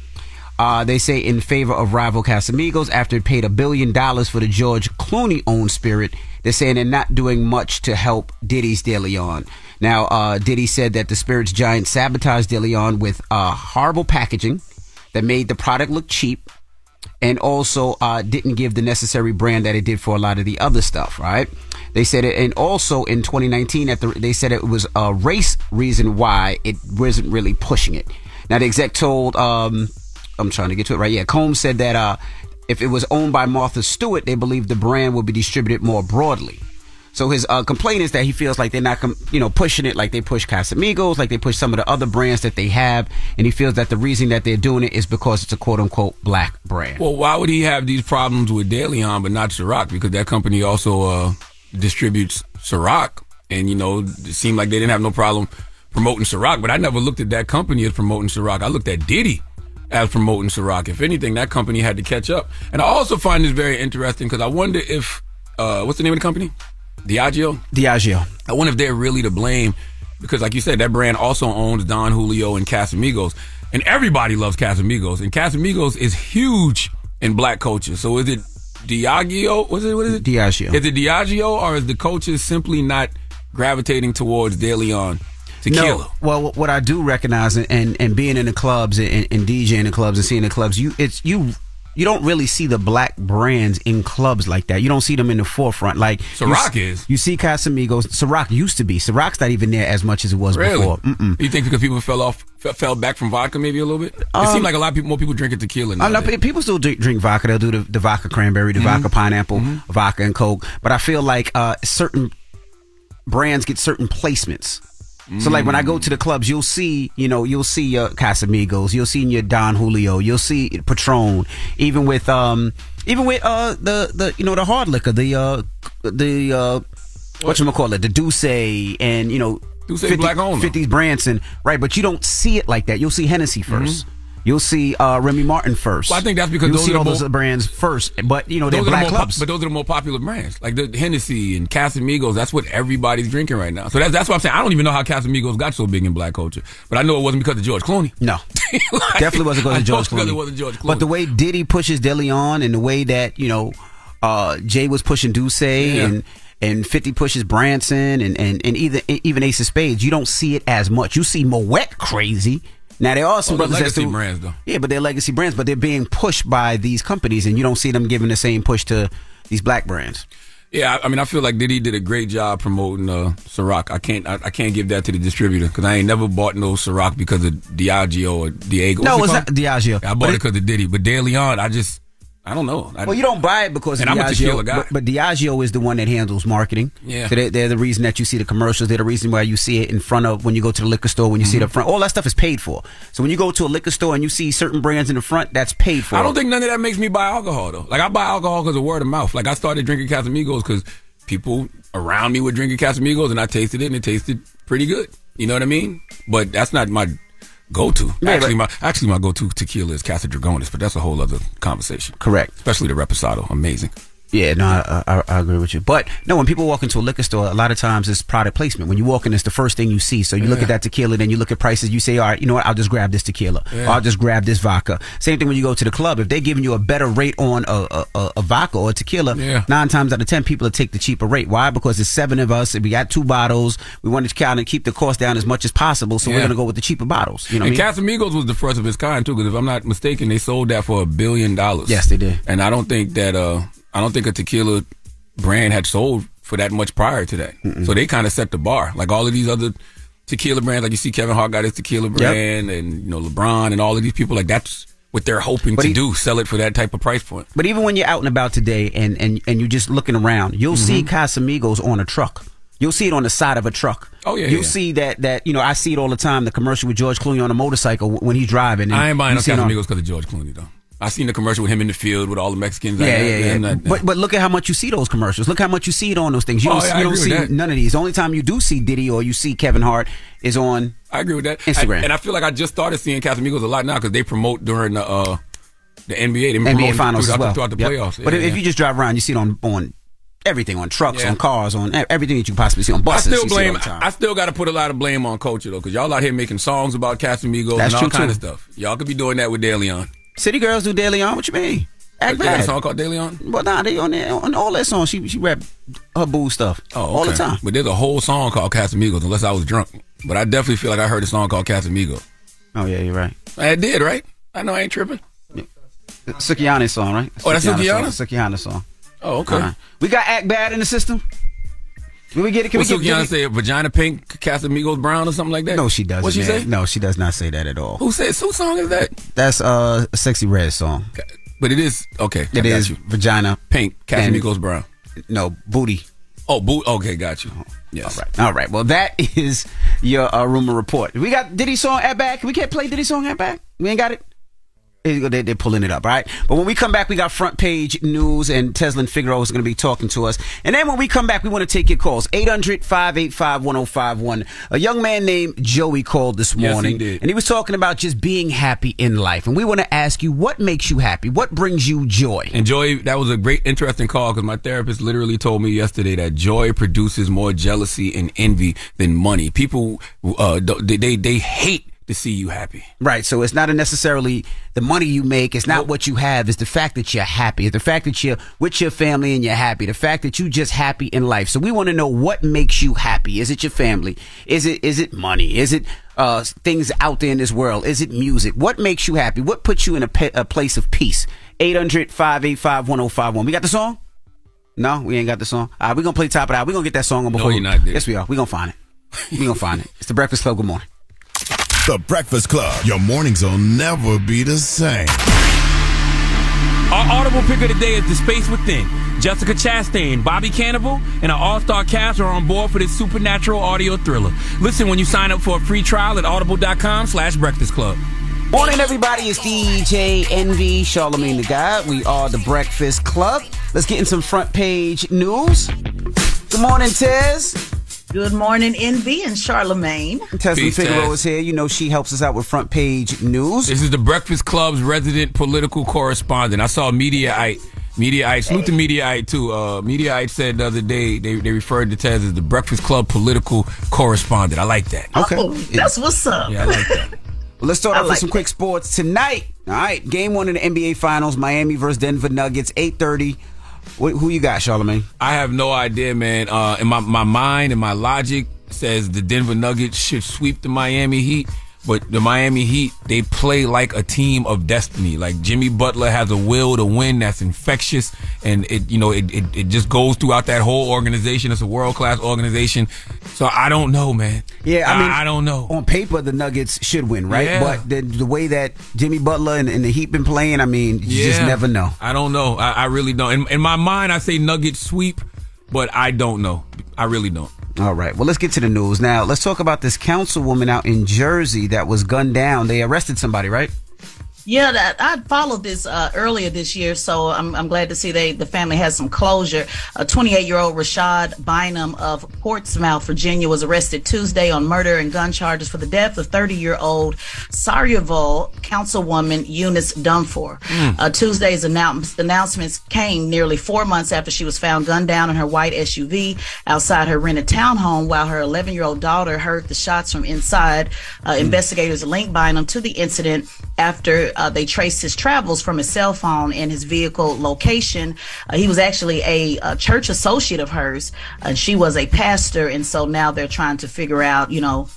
Uh, they say in favor of rival Casamigos after it paid a billion dollars for the George Clooney owned spirit. They're saying they're not doing much to help Diddy's De Leon. Now, uh, Diddy said that the spirit's giant sabotaged De Leon with uh, horrible packaging that made the product look cheap and also uh, didn't give the necessary brand that it did for a lot of the other stuff, right? They said it, and also in 2019, at the, they said it was a race reason why it wasn't really pushing it. Now, the exec told, um, I'm trying to get to it right. Yeah, Combs said that uh, if it was owned by Martha Stewart, they believe the brand would be distributed more broadly. So his uh, complaint is that he feels like they're not, com- you know, pushing it like they push Casamigos, like they push some of the other brands that they have, and he feels that the reason that they're doing it is because it's a quote unquote black brand. Well, why would he have these problems with De Leon but not Ciroc? Because that company also uh, distributes Ciroc, and you know, it seemed like they didn't have no problem promoting Ciroc. But I never looked at that company as promoting Ciroc. I looked at Diddy as promoting Ciroc. If anything, that company had to catch up. And I also find this very interesting because I wonder if uh, what's the name of the company? Diageo. Diageo. I wonder if they're really to blame because, like you said, that brand also owns Don Julio and Casamigos, and everybody loves Casamigos, and Casamigos is huge in black culture. So is it Diageo? What is it? What is it? Diageo. Is it Diageo, or is the culture simply not gravitating towards De Leon tequila. No, well, what I do recognize and and, and being in the clubs and, and DJing the clubs and seeing the clubs, you it's you. You don't really see the black brands in clubs like that. You don't see them in the forefront. Like you Ciroc s- is. You see Casamigos. Ciroc used to be. Ciroc's not even there as much as it was Really? before. Mm-mm. You think because people fell off, fell back from vodka maybe a little bit? It Um, seemed like a lot of people, more people drinking tequila. I know nowadays. pe- people still drink, drink vodka. They'll do the, the vodka cranberry, the Mm-hmm. vodka pineapple, vodka and coke. But I feel like uh, certain brands get certain placements. So like when I go to the clubs, you'll see, you know, you'll see your Casamigos, you'll see your Don Julio, you'll see Patron, even with um, even with uh the the you know the hard liquor, the uh the uh what you call it, the D'usse and you know D'usse black owned, though. 50s Branson, right? But you don't see it like that. You'll see Hennessy 1st You'll see uh, Remy Martin first. Well, I think that's because you'll those see are the all those brands first. But you know they're those are the black more pop- clubs. but those are the more popular brands, like the Hennessy and Casamigos. That's what everybody's drinking right now. So that's that's what I'm saying. I don't even know how Casamigos got so big in black culture, but I know it wasn't because of George Clooney. No, *laughs* *laughs* definitely wasn't because of George Clooney. it wasn't George Clooney. But the way Diddy pushes DeLeon and the way that you know uh, Jay was pushing D'usse and and Fifty pushes Branson and and and either even Ace of Spades, you don't see it as much. You see Moet crazy. Now there are some Oh, brothers legacy still- brands, though. Yeah, but they're legacy brands, but they're being pushed by these companies, and you don't see them giving the same push to these black brands. Yeah, I I mean, I feel like Diddy did a great job promoting uh, Ciroc. I can't, I, I can't give that to the distributor because I ain't never bought no Ciroc because of Diageo or Diego. No, What's it's it not called? Diageo. I bought it it- because of Diddy, but De Leon, I just, I don't know. I, Well, you don't buy it because And I'm a Diageo, guy. but, but Diageo is the one that handles marketing. Yeah. So they're, they're the reason that you see the commercials. They're the reason why you see it in front of when you go to the liquor store. When you see it Mm-hmm. up front, all that stuff is paid for. So when you go to a liquor store and you see certain brands in the front, that's paid for. I don't think none of that makes me buy alcohol though. Like I buy alcohol because of word of mouth. Like I started drinking Casamigos because people around me were drinking Casamigos and I tasted it and it tasted pretty good. You know what I mean? But that's not my go-to. Yeah, actually, my actually my go-to tequila is Casa Dragones, but that's a whole other conversation. Correct. Especially the Reposado, amazing. Yeah, no, I, I, I agree with you. But no, when people walk into a liquor store, a lot of times it's product placement. When you walk in, it's the first thing you see. So you look at that tequila, then you look at prices. You say, all right, you know what? I'll just grab this tequila. Yeah. I'll just grab this vodka. Same thing when you go to the club. If they're giving you a better rate on a, a, a, vodka or a tequila, Yeah. nine times out of ten, people will take the cheaper rate. Why? Because it's seven of us. We got two bottles. We want to kind of keep the cost down as much as possible. So we're going to go with the cheaper bottles. You know and what I mean? Casamigos was the first of its kind too, because if I'm not mistaken, they sold that for a billion dollars. Yes, they did. And I don't think that uh, I don't think a tequila brand had sold for that much prior to that. So they kind of set the bar. Like all of these other tequila brands, like you see Kevin Hart got his tequila brand, and you know LeBron and all of these people. Like that's what they're hoping But to he- do, sell it for that type of price point. But even when you're out and about today and, and, and you're just looking around, you'll see Mm-hmm. Casamigos on a truck. You'll see it on the side of a truck. Oh, yeah, You'll yeah. see that that you know I see it all the time. The commercial with George Clooney on a motorcycle when he's driving. and I ain't buying no see Casamigos because of George Clooney though. I seen the commercial with him in the field with all the Mexicans. Yeah, yeah, yeah. But but look at how much you see those commercials. Look how much you see it on those things. You Oh, don't, yeah, you don't see none of these. The only time you do see Diddy or you see Kevin Hart is on I agree with that. Instagram. I- and I feel like I just started seeing Casamigos a lot now because they promote during the uh, the NBA. They promote NBA finals throughout, as well. throughout the Yep. playoffs. But Yeah, if, if you just drive around, you see it on on everything on trucks, Yeah. on cars, on everything that you can possibly see on buses. I still you see it all blame. I still got to put a lot of blame on culture though, because y'all out here making songs about Casamigos That's and all kind of stuff. Y'all could be doing that with De Leon. City girls do De Leon. What you mean? Act They got a bad. song called De Leon. Well, nah, they on there on all that song. She she rap her boo stuff Oh, all the time. But there's a whole song called Casamigos, unless I was drunk. But I definitely feel like I heard a song called Casamigos. Oh yeah, you're right. I did, right? I know I ain't tripping. Sukihana's song, right? Oh, that's Sukihana? song. Sukihana song. Oh, okay. Uh-huh. We got act bad in the system. Can we get it? Can What we get say? Vagina pink, Casamigos brown, or something like that? No, she doesn't. What she man. say? No, she does not say that at all. Who says? Whose song is that? That's uh, a Sexyy Red song. But it is okay. It is you. vagina pink. Casamigos brown. No booty. Oh, boot. Okay, got you. Yes. All right. All right. Well, that *laughs* is your uh, rumor report. We got Diddy song at back. We can't play Diddy song at back. We ain't got it. There you go. They, they're pulling it up, right? But when we come back, we got front page news, and Tezlyn Figaro is going to be talking to us. And then when we come back, we want to take your calls 800 585 1051. A young man named Joey called this Yes, he morning, did. and he was talking about just being happy in life. And we want to ask you, what makes you happy? What brings you joy? And joy, that was a great, interesting call because my therapist literally told me yesterday that joy produces more jealousy and envy than money. People, uh, they, they, they hate to see you happy. Right. So it's not necessarily the money you make. It's not what you have. It's the fact that you're happy. It's the fact that you're with your family and you're happy. The fact that you just happy in life. So we want to know what makes you happy. Is it your family? Is it is it money? Is it uh, things out there in this world? Is it music? What makes you happy? What puts you in a, pe- a place of peace? 800-585-1051. We got the song? No, we ain't got the song. All right, we're going to play top of that. We're going to get that song on before. No, you're not, dude. Yes, we are. We're going to find it. We're going to find it. It's the Breakfast Club. Good morning. The Breakfast Club. Your mornings will never be the same. Our audible pick of the day is The Space Within. Jessica Chastain, Bobby Cannavale, and an all-star cast are on board for this supernatural audio thriller. Listen when you sign up for a free trial at audible.com slash breakfast club. Morning, everybody. It's DJ Envy, Charlamagne the God. We are the Breakfast Club. Let's get in some front page news. Good morning, Tez. Good morning, Envy and Charlamagne. Tezlyn Peace, Figaro Tez. is here. You know she helps us out with front page news. This is the Breakfast Club's resident political correspondent. I saw Mediaite. Mediaite, salute to Mediaite too. Uh, Mediaite said the other day they, they referred to Tez as the Breakfast Club political correspondent. I like that. Okay. Oh, that's what's up. Yeah, I like that. *laughs* Let's start I off with like some quick sports tonight. All right, game one in the NBA Finals: Miami versus Denver Nuggets, eight thirty. Who you got, Charlamagne? I have no idea, man. Uh, in my, my mind and my logic says the Denver Nuggets should sweep the Miami Heat, but the Miami Heat they play like a team of destiny. Like Jimmy Butler has a will to win that's infectious, and it you know it it, it just goes throughout that whole organization. It's a world class organization. So I don't know, man. Yeah, I mean, I don't know. On paper, the Nuggets should win, right? Yeah. But the, the way that Jimmy Butler and, and the Heat been playing, I mean, you just never know. I don't know. I, I really don't. In, in my mind, I say Nuggets sweep, but I don't know. I really don't. All right. Well, let's get to the news now. Let's talk about this councilwoman out in Jersey that was gunned down. They arrested somebody, right? Yeah, that, I followed this uh, earlier this year, so I'm, I'm glad to see they the family has some closure. A 28 year old Rashad Bynum of Portsmouth, Virginia, was arrested Tuesday on murder and gun charges for the death of 30 year old Sayreville councilwoman Eunice Dwumfour. Uh, Tuesday's announce- announcements came nearly four months after she was found gunned down in her white SUV outside her rented townhome while her 11 year old daughter heard the shots from inside. Uh, Investigators linked Bynum to the incident after uh, they traced his travels from his cell phone and his vehicle location. Uh, he was actually a, uh church associate of hers, and she was a pastor, and so now they're trying to figure out, you know,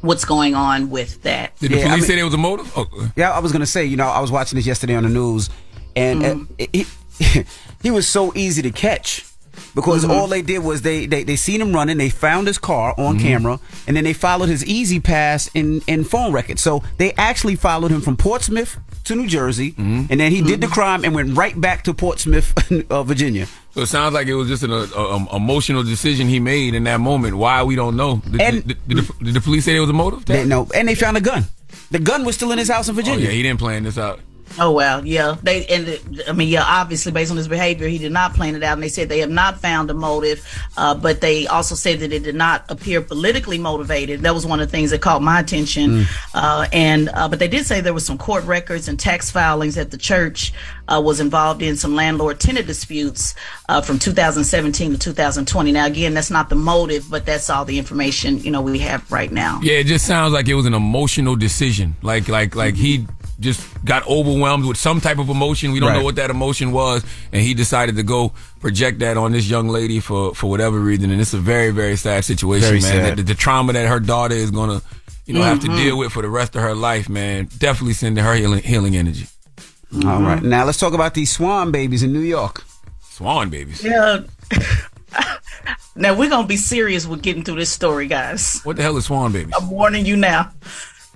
what's going on with that. Did the Yeah, I police mean- say there was a motive? Oh, Yeah, I was gonna say, you know, I was watching this yesterday on the news, and Mm-hmm. uh, he, *laughs* he was so easy to catch because Mm-hmm. all they did was they, they they seen him running, they found his car on Mm-hmm. camera, and then they followed his E-ZPass in in phone records. So they actually followed him from Portsmouth to New Jersey, Mm-hmm. and then he did the crime and went right back to Portsmouth, *laughs* uh, Virginia. So it sounds like it was just an uh, um, emotional decision he made in that moment. Why we don't know. Did, And- did, did the, did the police say there was a motive? They, no, and they found a gun. The gun was still in his house in Oh Virginia. yeah, he didn't plan this out. Oh well, yeah. They and it- I mean, yeah. Obviously, based on his behavior, he did not plan it out. And they said they have not found a motive, uh, but they also said that it did not appear politically motivated. That was one of the things that caught my attention. Uh, and uh, but they did say there was some court records and tax filings that the church uh, was involved in some landlord-tenant disputes uh, from 2017 to 2020. Now, again, that's not the motive, but that's all the information you know we have right now. Yeah, it just sounds like it was an emotional decision. Like like like he just got overwhelmed with some type of emotion. We don't Right. know what that emotion was, and he decided to go project that on this young lady for for whatever reason. And it's a very very sad situation, Very man. sad. The, the trauma that her daughter is gonna you know have to Mhm. deal with for the rest of her life, man. Definitely sending her healing healing energy. All right, now let's talk about these Swan babies in New York. Swan babies. Yeah. *laughs* now we're gonna be serious with getting through this story, guys. What the hell is swan babies? I'm warning you now.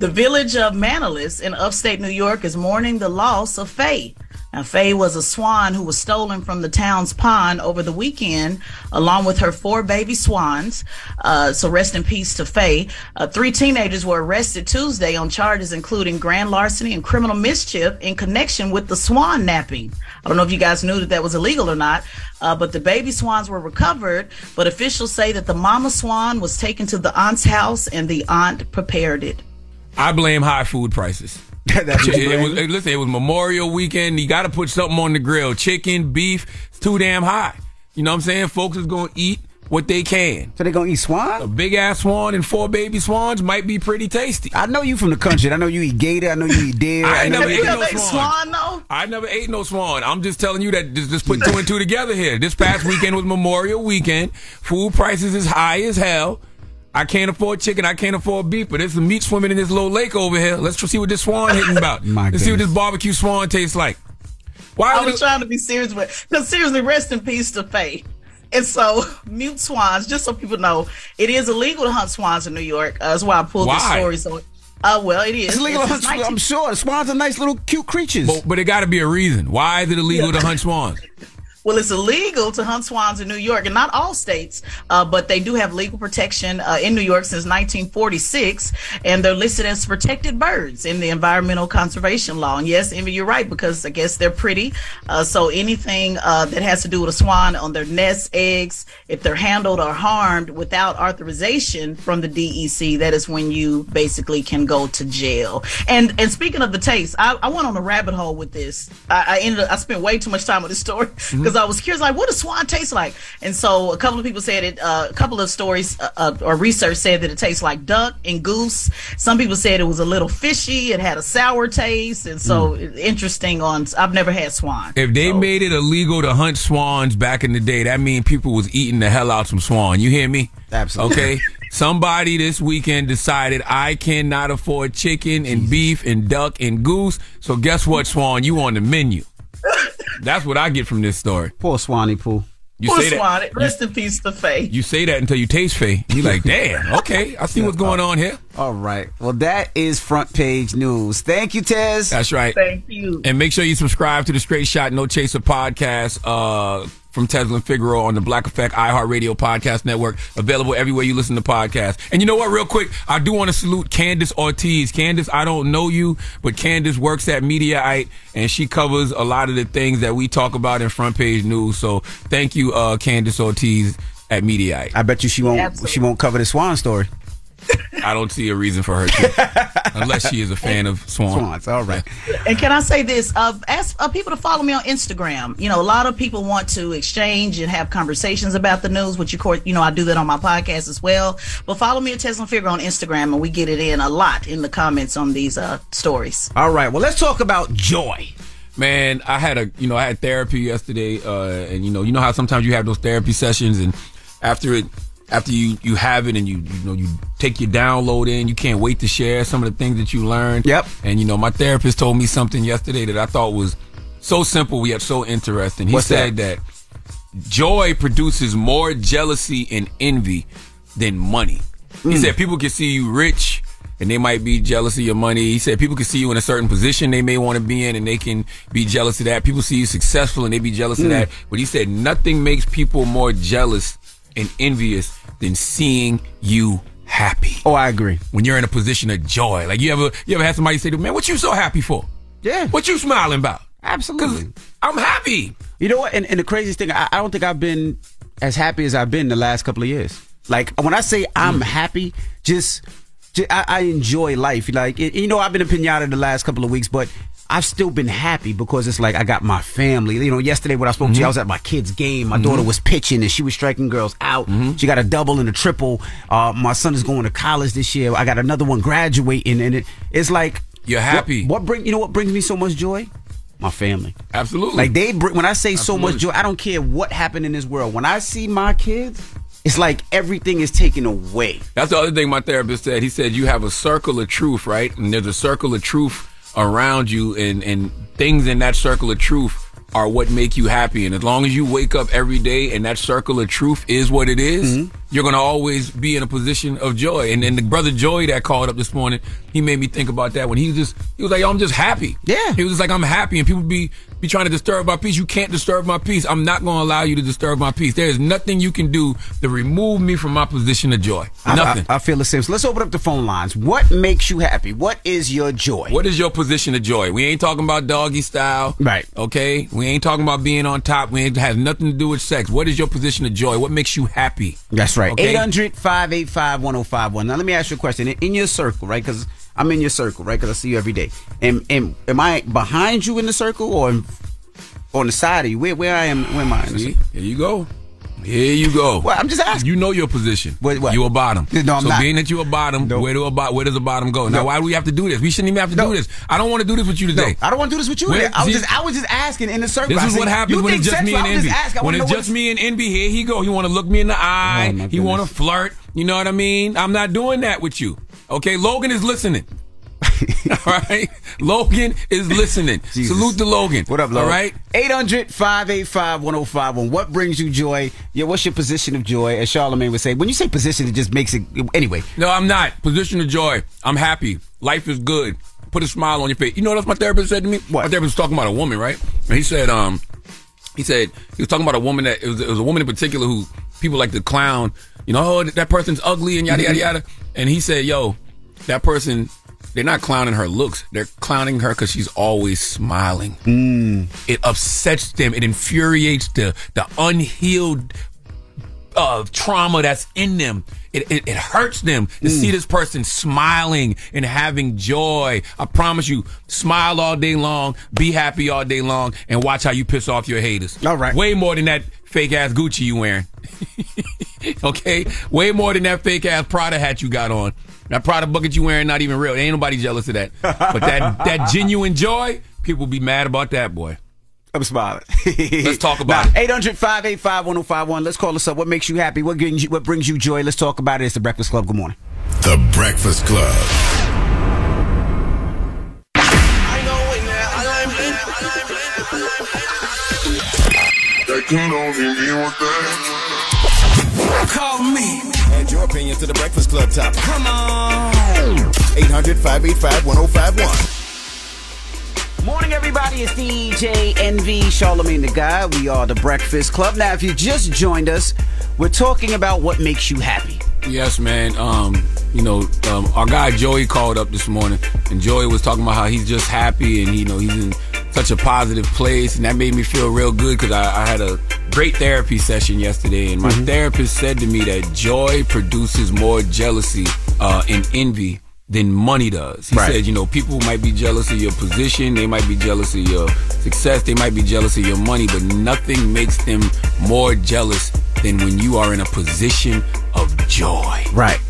The village of Manlius in upstate New York is mourning the loss of Faye. Now, Faye was a swan who was stolen from the town's pond over the weekend, along with her four baby swans. Uh, so, rest in peace to Faye. Uh, three teenagers were arrested Tuesday on charges including grand larceny and criminal mischief in connection with the swan napping. I don't know if you guys knew that that was illegal or not, uh, but the baby swans were recovered. But officials say that the mama swan was taken to the aunt's house and the aunt prepared it. I blame high food prices. *laughs* That's it, was, listen, it was Memorial Weekend. You got to put something on the grill. Chicken, beef, it's too damn high. You know what I'm saying? Folks is going to eat. what they can. So they gonna eat swan? A big ass swan and four baby swans might be pretty tasty. I know you from the country. I know you eat gator. I know you eat deer. I I never ate no swan. swan though. I never ate no swan. I'm just telling you that just, just put two and two together here. This past weekend was Memorial Weekend. Food prices is high as hell. I can't afford chicken. I can't afford beef, but there's some meat swimming in this little lake over here. Let's see what this swan hitting *laughs* about. My Let's see what this barbecue swan tastes like. Why I would was it- trying to be serious but because seriously, rest in peace to Faye. And so, *laughs* mute swans, just so people know, it is illegal to hunt swans in New York. Uh, that's why I pulled this Why? story. So, uh, well, it is. It's illegal to It's hunt. I'm sure swans are nice little cute creatures. But, but it got to be a reason. Why is it illegal Yeah. to hunt swans? *laughs* Well, it's illegal to hunt swans in New York, and not all states, uh, but they do have legal protection uh, in New York since 1946, and they're listed as protected birds in the environmental conservation law. And yes, Envy, you're right because I guess they're pretty. Uh, so anything uh, that has to do with a swan on their nests, eggs, if they're handled or harmed without authorization from the DEC, that is when you basically can go to jail. And and speaking of the taste, I, I went on a rabbit hole with this. I, I ended up, I spent way too much time on this story *laughs* because I was curious, like, what does swan taste like? And so a couple of people said it. Uh, a couple of stories uh, uh, or research said that it tastes like duck and goose. Some people said it was a little fishy. It had a sour taste, and so interesting. On I've never had swan. If they made it illegal to hunt swans back in the day, that mean people was eating the hell out some swan. You hear me? Absolutely. Okay. Somebody this weekend decided I cannot afford chicken and beef and duck and goose. So guess what, Swan? You on the menu. That's what I get from this story. Poor Swanee Pooh. You Poor say swan. that. Rest in peace to Faye. You say that until you taste Faye. You're like, *laughs* damn. Okay, I see what's going on here. All right. Well, that is front page news. Thank you, Tez. That's right. Thank you. And make sure you subscribe to the Straight Shot No Chaser podcast uh, from Tezlyn and Figaro on the Black Effect iHeartRadio podcast network. Available everywhere you listen to podcasts. And you know what, real quick, I do want to salute Candace Ortiz. Candace, I don't know you, but Candace works at Mediaite and she covers a lot of the things that we talk about in front page news. So thank you, uh, Candace Ortiz at Mediaite. I bet you she won't. She won't cover the swan story. I don't see a reason for her to, unless she is a fan of Swan. Swans. All right. And can I say this? Uh, ask uh, people to follow me on Instagram. You know, a lot of people want to exchange and have conversations about the news, which of course, you know, I do that on my podcast as well. But follow me at Tezlyn Figaro on Instagram, and we get it in a lot in the comments on these uh, stories. All right. Well, let's talk about joy. Man, I had a you know I had therapy yesterday, uh, and you know you know how sometimes you have those therapy sessions, and after it after you you have it and you you know you take your download in, you can't wait to share some of the things that you learned. Yep. And you know my therapist told me something yesterday that I thought was so simple yet so interesting. He What's said that? joy produces more jealousy and envy than money. He Mm. said people can see you rich and they might be jealous of your money. He said people can see you in a certain position they may want to be in and they can be jealous of that. People see you successful and they be jealous of Mm. that. But he said nothing makes people more jealous and envious than seeing you happy. Oh, I agree. When you're in a position of joy. Like you ever you ever had somebody say to me, man, what you so happy for? Yeah. What you smiling about? Absolutely. I'm happy. You know what? And, and the craziest thing, I, I don't think I've been as happy as I've been the last couple of years. Like when I say I'm hmm. happy, just, ju- I, I enjoy life. Like it- you know, I've been a pinata the last couple of weeks, but I've still been happy because it's like I got my family. You know, yesterday when I spoke to you, mm-hmm. I was at my kid's game. My mm-hmm. daughter was pitching and she was striking girls out. Mm-hmm. She got a double and a triple. Uh, my son is going to college this year. I got another one graduating, and it, it's like You're happy. What, bring you know what brings me so much joy? My family. Absolutely. Like they bring when I say so much joy, I don't care what happened in this world. When I see my kids, it's like everything is taken away. That's the other thing my therapist said. He said you have a circle of truth, right? And there's a circle of truth around you and, and things in that circle of truth are what make you happy. And as long as you wake up every day and that circle of truth is what it is, Mm-hmm. You're gonna always be in a position of joy. And then the brother Joy that called up this morning, he made me think about that when he was just he was like, Yo, I'm just happy. Yeah. He was just like, I'm happy and people be be trying to disturb my peace. You can't disturb my peace. I'm not gonna allow you to disturb my peace. There is nothing you can do to remove me from my position of joy. I- Nothing. I, I feel the same. So let's open up the phone lines. What makes you happy? What is your joy? What is your position of joy? We ain't talking about doggy style. Right. Okay. We ain't talking about being on top. We ain't has nothing to do with sex. What is your position of joy? What makes you happy? That's right. Okay. 800 585 1051. Now, let me ask you a question. In, in your circle, right? Because I'm in your circle, right? Because I see you every day. And, and am I behind you in the circle or on the side of you? Where, where I am? Where am I? See, here you go. Here you go. Well, I'm just asking. You know your position. What, what? You a bottom. No, I'm so not. being that you a bottom, where do a bo- where does a bottom go? Now, No. why do we have to do this? We shouldn't even have to do this. I don't want to do this with you today. I don't want to do this with you. Where- I was just, I was just asking in the circle. This is said, what happens when it's just me and envy. just asking. I When it's just me and envy, here he go. He want to look me in the oh, eye. Oh, he want to flirt. You know what I mean? I'm not doing that with you. Okay, Logan is listening. *laughs* all right, Logan is listening. Jesus. Salute to Logan. What up, Logan? All right. 800 585 1051. What brings you joy? Yeah, what's your position of joy? As Charlamagne would say, when you say position, it just makes it. Anyway, No, I'm not. Position of joy. I'm happy. Life is good. Put a smile on your face. You know what else my therapist said to me? What? My therapist was talking about a woman, right? And he said, um, he said he was talking about a woman that it was, it was a woman in particular who people like to clown. You know, oh, that person's ugly and yada yada yada. And he said, yo, that person. They're not clowning her looks. They're clowning her because she's always smiling. Mm. It upsets them. It infuriates the the unhealed uh, trauma that's in them. It, it, it hurts them to see this person smiling and having joy. I promise you, smile all day long, be happy all day long, and watch how you piss off your haters. All right. Way more than that fake ass Gucci you wearing. *laughs* okay? Way more than that fake ass Prada hat you got on. That Prada bucket you wearing not even real. Ain't nobody jealous of that. But that that *laughs* genuine joy, people be mad about that, boy. I'm smiling. *laughs* Let's talk about it. 800 585 1051. Let's call us up. What makes you happy? What brings you, what brings you joy? Let's talk about it. It's the Breakfast Club. Good morning. The Breakfast Club. Call me. Add your opinion to the Breakfast Club topic. Come on. 800 585 1051. Morning, everybody. It's DJ Envy Charlamagne the Guy. We are the Breakfast Club. Now, if you just joined us, we're talking about what makes you happy. Yes, man. Um, you know, um, our guy Joey called up this morning, and Joey was talking about how he's just happy and you know he's in such a positive place, and that made me feel real good because I, I had a great therapy session yesterday, and my therapist said to me that joy produces more jealousy uh, and envy than money does. He Right. said, you know, people might be jealous of your position, they might be jealous of your success, they might be jealous of your money, but nothing makes them more jealous than when you are in a position of joy. Right.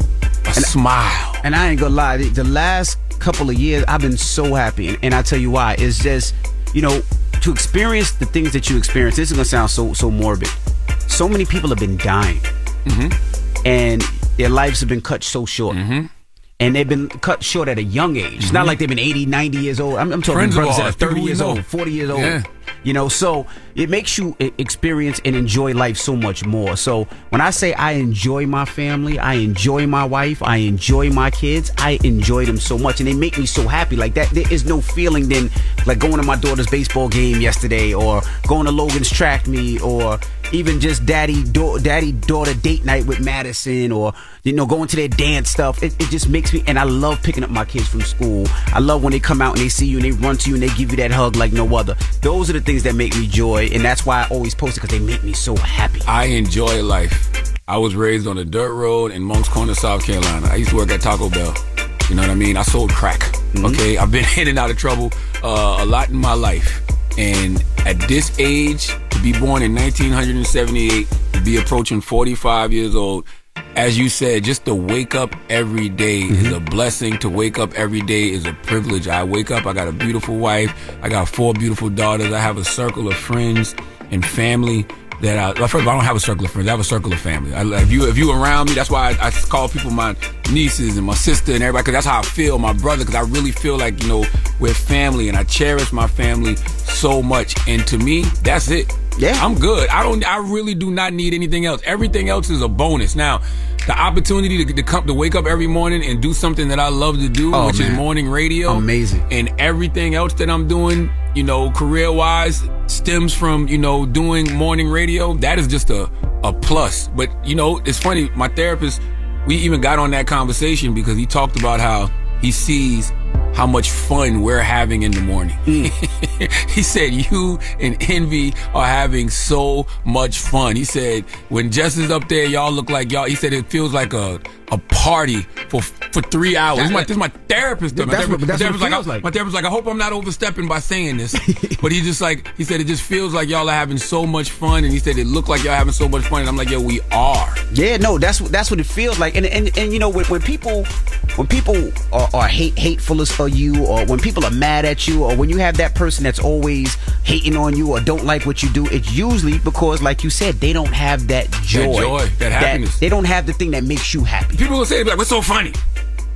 A smile. And I ain't gonna lie, the- the last couple of years, I've been so happy. And, and I tell you why. It's just, you know, to experience the things that you experience, this is gonna sound so so morbid. So many people have been dying. Mm-hmm. And their lives have been cut so short. Mm-hmm. And they've been cut short at a young age. It's not like they've been 80, 90 years old. I'm, I'm talking Friends brothers that are 30 years old, 40 years old. Yeah. You know, so it makes you experience and enjoy life so much more. So when I say I enjoy my family, I enjoy my wife, I enjoy my kids, I enjoy them so much, and they make me so happy. Like that, there is no feeling than like going to my daughter's baseball game yesterday, or going to Logan's track meet, or even just daddy da- daddy daughter date night with Madison, or you know going to their dance stuff. It, it just makes me, and I love picking up my kids from school. I love when they come out and they see you and they run to you and they give you that hug like no other. Those are the things that make me joy, and that's why I always post it because they make me so happy. I enjoy life. I was raised on a dirt road in Moncks Corner, South Carolina. I used to work at Taco Bell. You know what I mean? I sold crack. Mm-hmm. Okay, I've been *laughs* in and out of trouble uh, a lot in my life. And at this age, to be born in 1978, to be approaching 45 years old, as you said, just to wake up every day Mm-hmm. is a blessing. To wake up every day is a privilege. I wake up, I got a beautiful wife, I got four beautiful daughters, I have a circle of friends and family that I, first of all, I don't have a circle of friends. I have a circle of family. I, if you if you around me, that's why I, I call people my nieces and my sister and everybody, because that's how I feel, my brother, because I really feel like you know we're family, and I cherish my family so much. And to me, that's it. Yeah. I'm good. I don't. I really do not need anything else. Everything else is a bonus. Now, the opportunity to, to come to wake up every morning and do something that I love to do, Oh, which is morning radio, Amazing. and everything else that I'm doing, you know, career wise, stems from you know doing morning radio. That is just a a plus. But you know, it's funny. My therapist, we even got on that conversation because he talked about how he sees how much fun we're having in the morning. Hmm. *laughs* he said you and Envy are having so much fun. He said when Jess is up there, y'all look like y'all. He said it feels like a a party for for three hours. This is my, this is my therapist. though. My That's what- therapist, that's my what therapist like, like. My therapist like, I hope I'm not overstepping by saying this, *laughs* but he just like he said it just feels like y'all are having so much fun, and he said it looked like y'all having so much fun, and I'm like, yo, we are. Yeah, no, that's what that's what it feels like. And and, and you know when, when people when people are, are hate hateful as for you, or when people are mad at you, or when you have that person that's always hating on you or don't like what you do, it's usually because, like you said, they don't have that joy, joy, that happiness. They don't have the thing that makes you happy. People will say, like, what's so funny?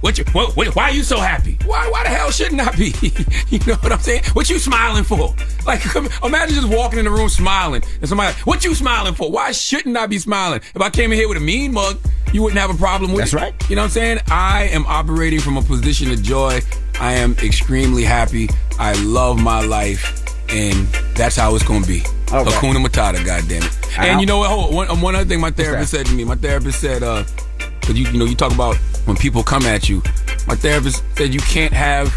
What you, what, what, why are you so happy? Why, why the hell shouldn't I be? *laughs* you know what I'm saying? What you smiling for? Like, imagine just walking in the room smiling, and somebody, what you smiling for? Why shouldn't I be smiling? If I came in here with a mean mug, you wouldn't have a problem with That's it. right. You know what I'm saying? I am operating from a position of joy. I am extremely happy. I love my life, and that's how it's gonna be. All right. Hakuna Matata, goddammit. And you know what? Hold on. One, one other thing my therapist said to me. My therapist said, uh, Cause you, you know, you talk about when people come at you. My therapist said you can't have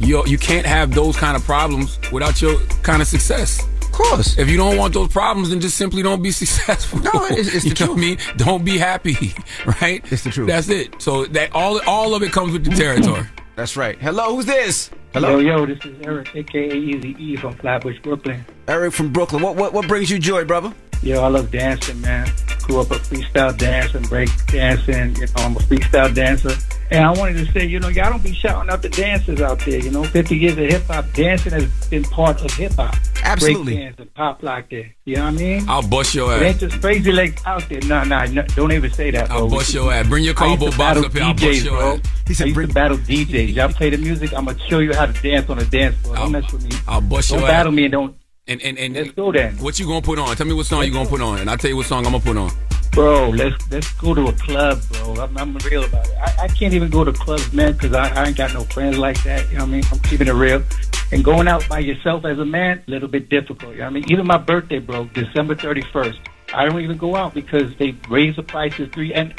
your, you can't have those kind of problems without your kind of success. Of course. If you don't want those problems, then just simply don't be *laughs* successful. No, it's- it's you the know what I mean? Don't be happy, *laughs* right? It's the truth. That's it. So that all, all of it comes with the territory. *clears throat* That's right. Hello, who's this? Yo, Hello, yo, this is Eric, aka Easy E from Flatbush, Brooklyn. Eric from Brooklyn. What what what brings you joy, brother? Yo, I love dancing, man. Grew up a freestyle dancing, break dancing. You know, I'm a freestyle dancer. And I wanted to say, you know, y'all don't be shouting out the dancers out there. You know, 50 years of hip hop, dancing has been part of hip hop. Absolutely. Break dance and pop like that. You know what I mean? I'll bust your It ain't ass. just crazy legs out there. No, no, no, don't even say that, bro. I'll bust your ass. Bring your combo to box battle up here. I'll bust your bro. ass. He said I used bring- to battle DJs. Y'all play the music. I'm gonna show you how to dance on the dance floor. Don't mess with me. I'll bust Don't your ass. Don't battle me and don't. And and and Let's go then, what you gonna put on? Tell me what song you gonna put on, and I'll tell you what song I'm gonna put on. bro. Let's let's go to a club, bro. I'm, I'm real about it. I, I can't even go to clubs, man, because I, I ain't got no friends like that. You know what I mean? I'm keeping it real. And going out by yourself as a man, a little bit difficult. You know what I mean? Even my birthday, bro, December 31st. I don't even go out because they raise the prices three. And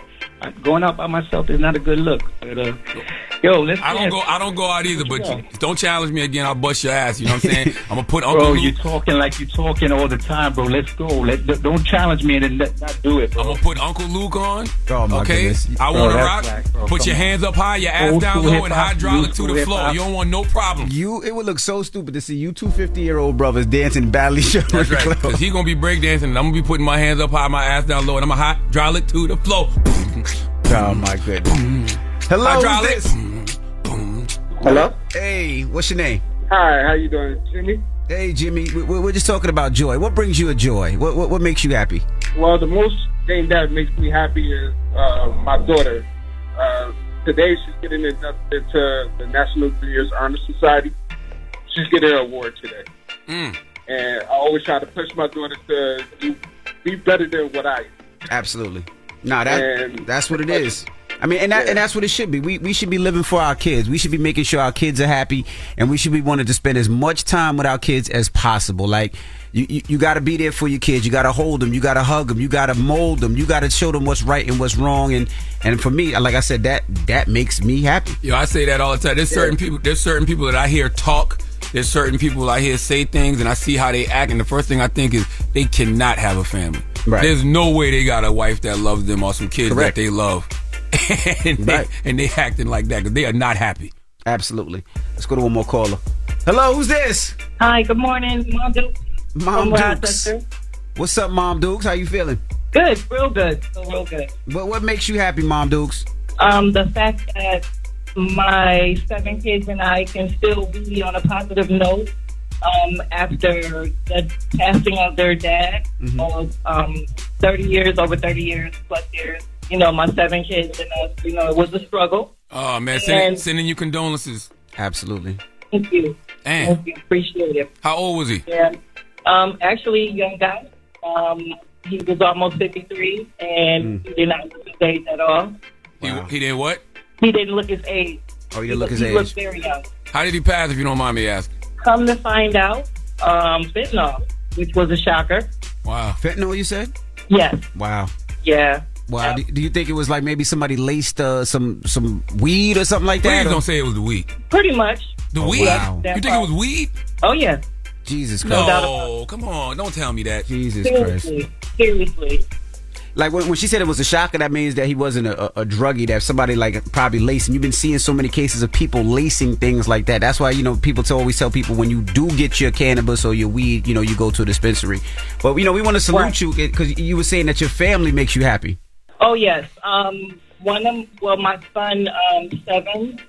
going out by myself is not a good look. But uh, yo, let's. I don't go. I don't go out either. But Yeah. you, don't challenge me again. I'll bust your ass. You know what I'm saying? *laughs* I'm gonna put Uncle Bro, Luke. you're talking like you're talking all the time, bro. Let's go. Let, don't challenge me and then let, not do it, bro. I'm gonna put Uncle Luke on. Oh, my okay, goodness. I Bro, want to rock. whack, bro. Put Come your on. hands up high, your ass Old down low, and hydraulic to the floor. You don't want no problem. You it would look so stupid to see you two 50 year old brothers dancing badly *laughs* show. That's right. Because he gonna be breakdancing, and I'm gonna be putting my hands up high, my ass down low, and I'm a hydraulic to the floor. *laughs* Oh my goodness. Hello, Hydraulic. who's this? Hello. Hey, what's your name? Hi. How you doing, Jimmy? Hey, Jimmy. we- we- We're just talking about joy. What brings you a joy? What what, what makes you happy? Well, the most thing that makes me happy is uh, my daughter. Uh, today, she's getting inducted to the National Careers Honor Society. She's getting an award today, Mm. and I always try to push my daughter to do, be better than what I am. Absolutely. Nah, that And- that's what it is. I mean, and that, and that's what it should be. We we should be living for our kids. We should be making sure our kids are happy, and we should be wanting to spend as much time with our kids as possible. Like you, you, you got to be there for your kids. You got to hold them. You got to hug them. You got to mold them. You got to show them what's right and what's wrong. And and for me, like I said, that that makes me happy. Yo, I say that all the time. There's certain people. There's certain people that I hear talk. There's certain people I hear say things, and I see how they act, and the first thing I think is they cannot have a family. Right. There's no way they got a wife that loves them or some kids Correct. that they love, *laughs* and, Right. they, and they acting like that because they are not happy. Absolutely. Let's go to one more caller. Hello, who's this? Hi, good morning, Mom Dukes. Mom From Dukes. What's up, Mom Dukes? How you feeling? Good, real good, real good. What what makes you happy, Mom Dukes? Um, the fact that my seven kids and I can still be on a positive note um, after the passing of their dad of um, 30 years, over 30 years, plus years. You know, my seven kids and us, you know, it was a struggle. Oh man, sending, And- sending you condolences. Absolutely. Thank you. Damn. Thank you. Appreciate it. How old was he? Yeah. Um, actually, young guy. Um, he was almost 53, and he did not look his age at all. He, he did what? He didn't look his age. Oh, you didn't look his he age. looked very young. How did he pass? If you don't mind me asking. Come to find out, um, fentanyl, which was a shocker. Wow. Fentanyl, you said? Yes. Wow. Yeah. Wow. Do, do you think it was like maybe somebody laced uh, some some weed or something like that? Please don't say it was the weed. Pretty much. The Oh, weed? wow. You think it was weed? Oh, yeah. Jesus Christ. No, come on, don't tell me that. Jesus Christ. Seriously. Like when, when she said it was a shocker, that means that he wasn't a, a, a druggie. That somebody like probably lacing. You've been seeing so many cases of people lacing things like that. That's why you know people tell, always tell people when you do get your cannabis or your weed, you know, you go to a dispensary. But you know, we want to salute Right. you because you were saying that your family makes you happy. Oh yes. Um, one of well, my son, um, seven,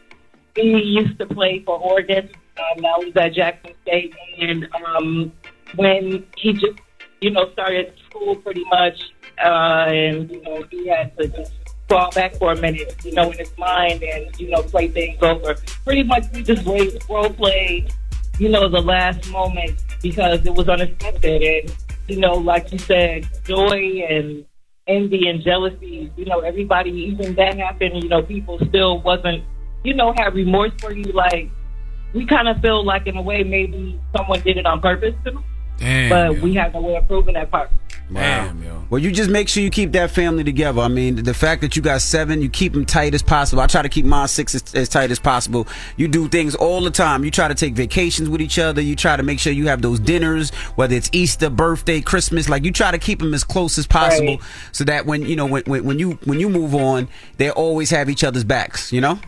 he used to play for Oregon. Um, now he's at Jackson State, and um, when he just, you know, started school pretty much, uh, and you know, he had to just fall back for a minute, you know, in his mind, and you know, play things over. Pretty much, we just role played, you know, the last moment because it was unexpected, and you know, like you said, joy and envy and jealousy, you know, everybody, even that happened, you know, people still wasn't, you know, have remorse for you. Like, we kind of feel like, in a way, maybe someone did it on purpose too. Damn, but yo. we have no way of proving that part. Wow. Well, you just make sure you keep that family together. I mean, the fact that you got seven, you keep them tight as possible. I try to keep mine six as, as tight as possible. You do things all the time. You try to take vacations with each other. You try to make sure you have those dinners, whether it's Easter, birthday, Christmas. Like you try to keep them as close as possible, Right. so that when you know when, when when you when you move on, they always have each other's backs. You know.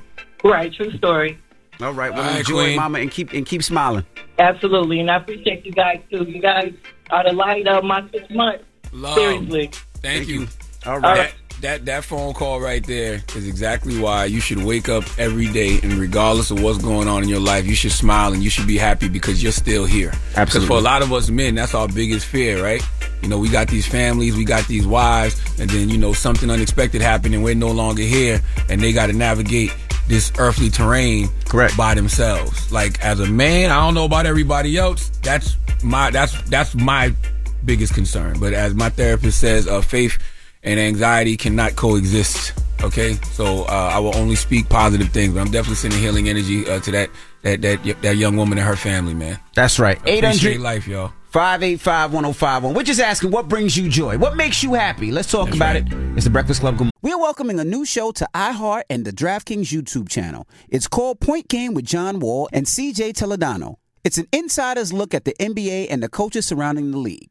Right, true story. All right. Well, All right, enjoy, Queen. Mama, and keep and keep smiling. Absolutely. And I appreciate you guys too. You guys are the light of my six months. Love. Seriously. Thank, you. All right. That, that that phone call right there is exactly why you should wake up every day and regardless of what's going on in your life, you should smile and you should be happy because you're still here. Because Absolutely. for a lot of us men, that's our biggest fear, right? You know, we got these families, we got these wives, and then you know something unexpected happened and we're no longer here, and they got to navigate this earthly terrain correct by themselves. Like as a man, I don't know about everybody else. That's my that's that's my biggest concern. But as my therapist says, uh, faith and anxiety cannot coexist. Okay, so uh, I will only speak positive things. But I'm definitely sending healing energy uh, to that that that that young woman and her family, man. That's right. Appreciate 800 life, y'all. 585 1051. We're just asking what brings you joy? What makes you happy? Let's talk about it. It's the Breakfast Club. Good morning. We're welcoming a new show to iHeart and the DraftKings YouTube channel. It's called Point Game with John Wall and CJ Toledano. It's an insider's look at the NBA and the coaches surrounding the league.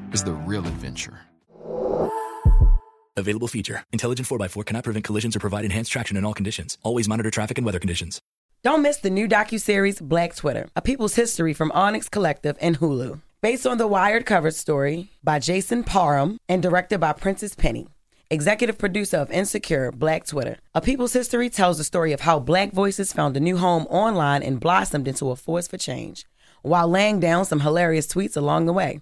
is the real adventure. Available feature. Intelligent 4x4 cannot prevent collisions or provide enhanced traction in all conditions. Always monitor traffic and weather conditions. Don't miss the new docuseries Black Twitter, A People's History from Onyx Collective and Hulu. Based on the Wired cover story by Jason Parham and directed by Prentice Penny. Executive producer of Insecure, Black Twitter. A People's History tells the story of how black voices found a new home online and blossomed into a force for change, while laying down some hilarious tweets along the way.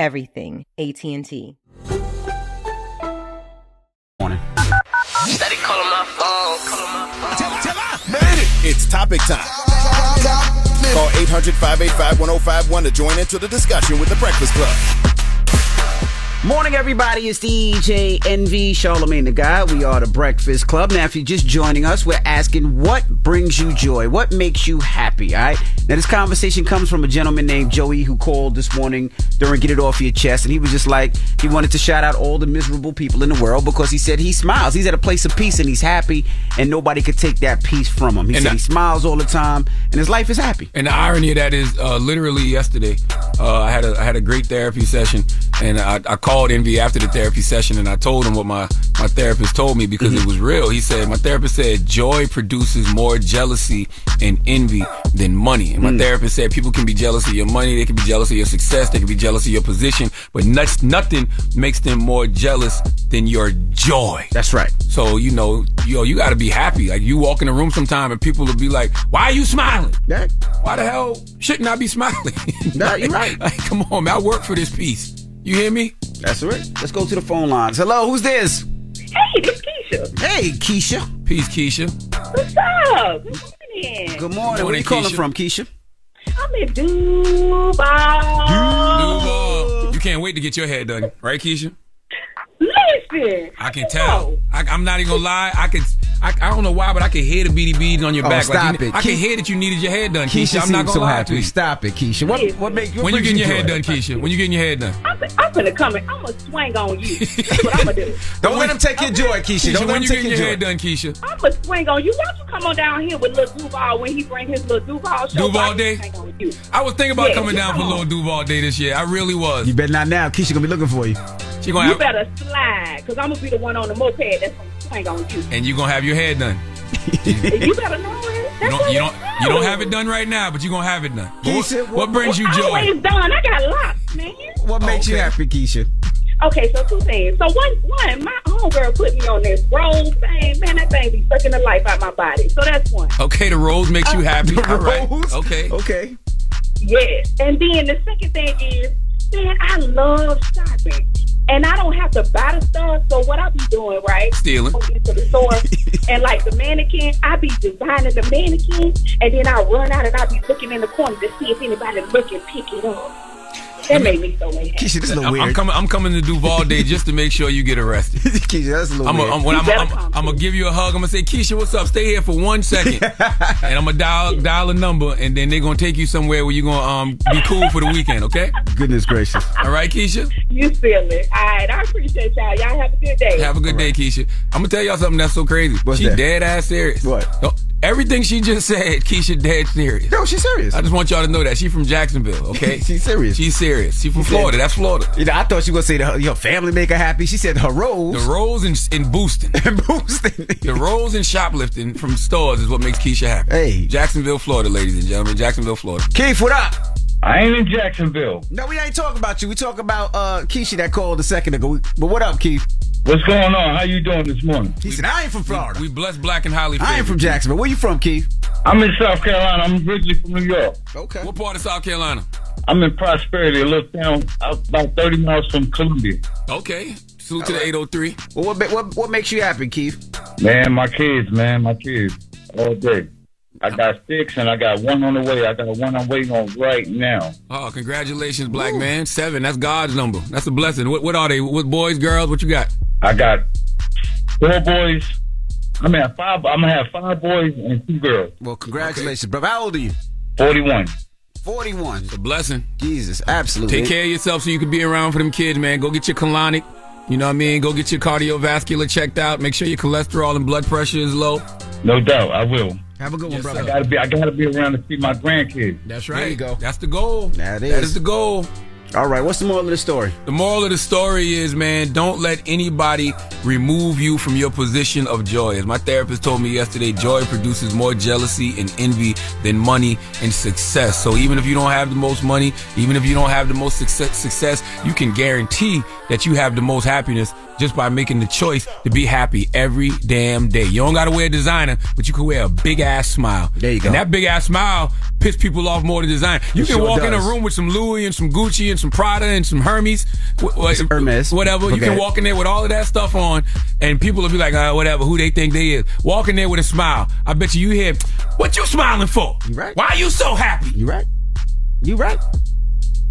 everything. AT&T. Steady calling my phone. It's topic time. Call 800 585 1051 to join into the discussion with the Breakfast Club. Morning, everybody. It's DJ Envy Charlamagne the Guy. We are the Breakfast Club. Now, if you're just joining us, we're asking what brings you joy? What makes you happy? All right. Now, this conversation comes from a gentleman named Joey who called this morning during Get It Off Your Chest. And he was just like, he wanted to shout out all the miserable people in the world because he said he smiles. He's at a place of peace and he's happy, and nobody could take that peace from him. He And said I- he smiles all the time, and his life is happy. And the irony of that is, uh, literally yesterday, uh, I had a I had a great therapy session, and I, I called Envy after the therapy session, and I told him what my my therapist told me because it mm-hmm. was real. He said my therapist said joy produces more jealousy and envy than money. And my mm. therapist said people can be jealous of your money, they can be jealous of your success, they can be jealous of your position, but nuts, nothing makes them more jealous than your joy. That's right. So you know, yo, you got to be happy. Like you walk in a room sometime and people will be like, "Why are you smiling? Why the hell shouldn't I be smiling?" *laughs* Nah, you're right. Like, come on, man, I work for this piece. You hear me? That's right. Let's go to the phone lines. Hello, who's this? Hey, this Keisha. Hey, Keisha. Peace, Keisha. What's up? Good morning. Good morning. Where are you calling from, Keisha? I'm in Dubai. Duval. You can't wait to get your hair done, right, Keisha? Listen. I can tell. I, I'm not even gonna lie. I can. I, I don't know why, but I can hear the beady beads on your Oh, back. stop you, it. I can Keisha- hear that you needed your hair done, Keisha. Keisha I'm not gonna so lie happy. to you. Stop it, Keisha. What what make what when you brings getting your hair done, Keisha? When you getting your hair done? I'm, I'm gonna come in. I'm gonna swing on you. *laughs* That's what I'm gonna do. Don't let him take your joy, Keisha. Keisha, Don't let when him you take getting your your hair joy. done, Keisha? I'm gonna swing on you. Why don't you come on down here with Lil Duval when he bring his Lil Duval show? Duval Day? swing on you? I was thinking about Yeah, coming down for come Lil. Duval Day this year. I really was. You better not now. Keisha gonna be looking for you. She gonna You better slide, cause I'm gonna be the one on the moped that's gonna swing on you. and you gonna have your head done. *laughs* you better know it. You don't, what you don't, we you don't have it done right now, but you are gonna have it done. But Keisha, what, what brings you Well, joy? Always done. I got lots, man. What makes you happy, Keisha? Okay, so two things. So one, one, my homegirl put me on this rose thing. Man, that thing be sucking the life out my body. So that's one. Okay, the rose makes you uh, happy. *laughs* The All right. rose? Okay. Okay. Yes. And then the second thing is, man, I love shopping. And I don't have to buy the stuff. So what I be doing, right? Stealing. Go into the store *laughs* and like the mannequin, I be designing the mannequin and then I run out and I be looking in the corner to see if anybody look and pick it up. That made me so happy. Keisha, this is a little I'm, I'm coming. I'm coming to Duval Day just to make sure you get arrested. *laughs* Keisha, that's a little I'm weird. gonna I'm, You I'm, I'm, I'm gonna give you a hug. I'm gonna say, Keisha, what's up? Stay here for one second, *laughs* and I'm gonna dial dial a number, and then they're gonna take you somewhere where you're gonna um be cool for the weekend. Okay? Goodness gracious. All right, Keisha. You feel it. All right, I appreciate y'all. Y'all have a good day. Have a good day, Keisha. I'm gonna tell y'all something that's so crazy. What's she that? dead ass serious. What? No, everything she just said, Keisha dead serious. No, she's serious. I just want y'all to know that she from Jacksonville. Okay? *laughs* She's serious. She's serious. She from Florida. That's Florida. You know, I thought she was gonna say the, your family make her happy. She said her rose. The rolls in, in boosting. *laughs* and boosting. The rolls and shoplifting from stores is what makes Keisha happy. Hey. Jacksonville, Florida, ladies and gentlemen. Jacksonville, Florida. Keith, what up? I ain't in Jacksonville. No, we ain't talking about you. We talk about uh Keisha that called a second ago. But what up, Keith? What's going on? How you doing this morning? He said, I ain't from Florida. We blessed black and highly I ain't from Jacksonville. Where you from, Keith? I'm in South Carolina. I'm originally from New York. Okay. What part of South Carolina? I'm in Prosperity, a little town about 30 miles from Columbia. Okay. Salute to the 803. Well, what, what what makes you happy, Keith? Man, my kids, man, my kids, all day. I got six and I got one on the way. I got one I'm waiting on right now. Oh, congratulations, black man. Seven. That's God's number. That's a blessing. What, what are they? What boys, girls? What you got? I got four boys. I'm gonna have five. I'm gonna have five boys and two girls. Well, congratulations, brother. How old are you? Forty-one. 41. It's a blessing. Jesus, absolutely. Take care of yourself so you can be around for them kids, man. Go get your colonic. You know what I mean? Go get your cardiovascular checked out. Make sure your cholesterol and blood pressure is low. No doubt, I will. Have a good one, Yes, brother. I gotta be. I gotta be around to see my grandkids. That's right. There you go. That's the goal. That That is. is the goal. All right, what's the moral of the story? The moral of the story is, man, don't let anybody remove you from your position of joy. As my therapist told me yesterday, joy produces more jealousy and envy than money and success. So even if you don't have the most money, even if you don't have the most success, success you can guarantee that you have the most happiness just by making the choice to be happy every damn day. You don't gotta wear designer, but you can wear a big ass smile. There you go. And that big ass smile piss people off more than design. You It can sure walk in a room with some Louis and some Gucci and some Prada and some Hermes, Hermes. whatever. You can walk in there with all of that stuff on, and people will be like, uh, whatever, who they think they is. Walk in there with a smile. I bet you you hear, what you smiling for? You right. Why are you so happy? You right. You right.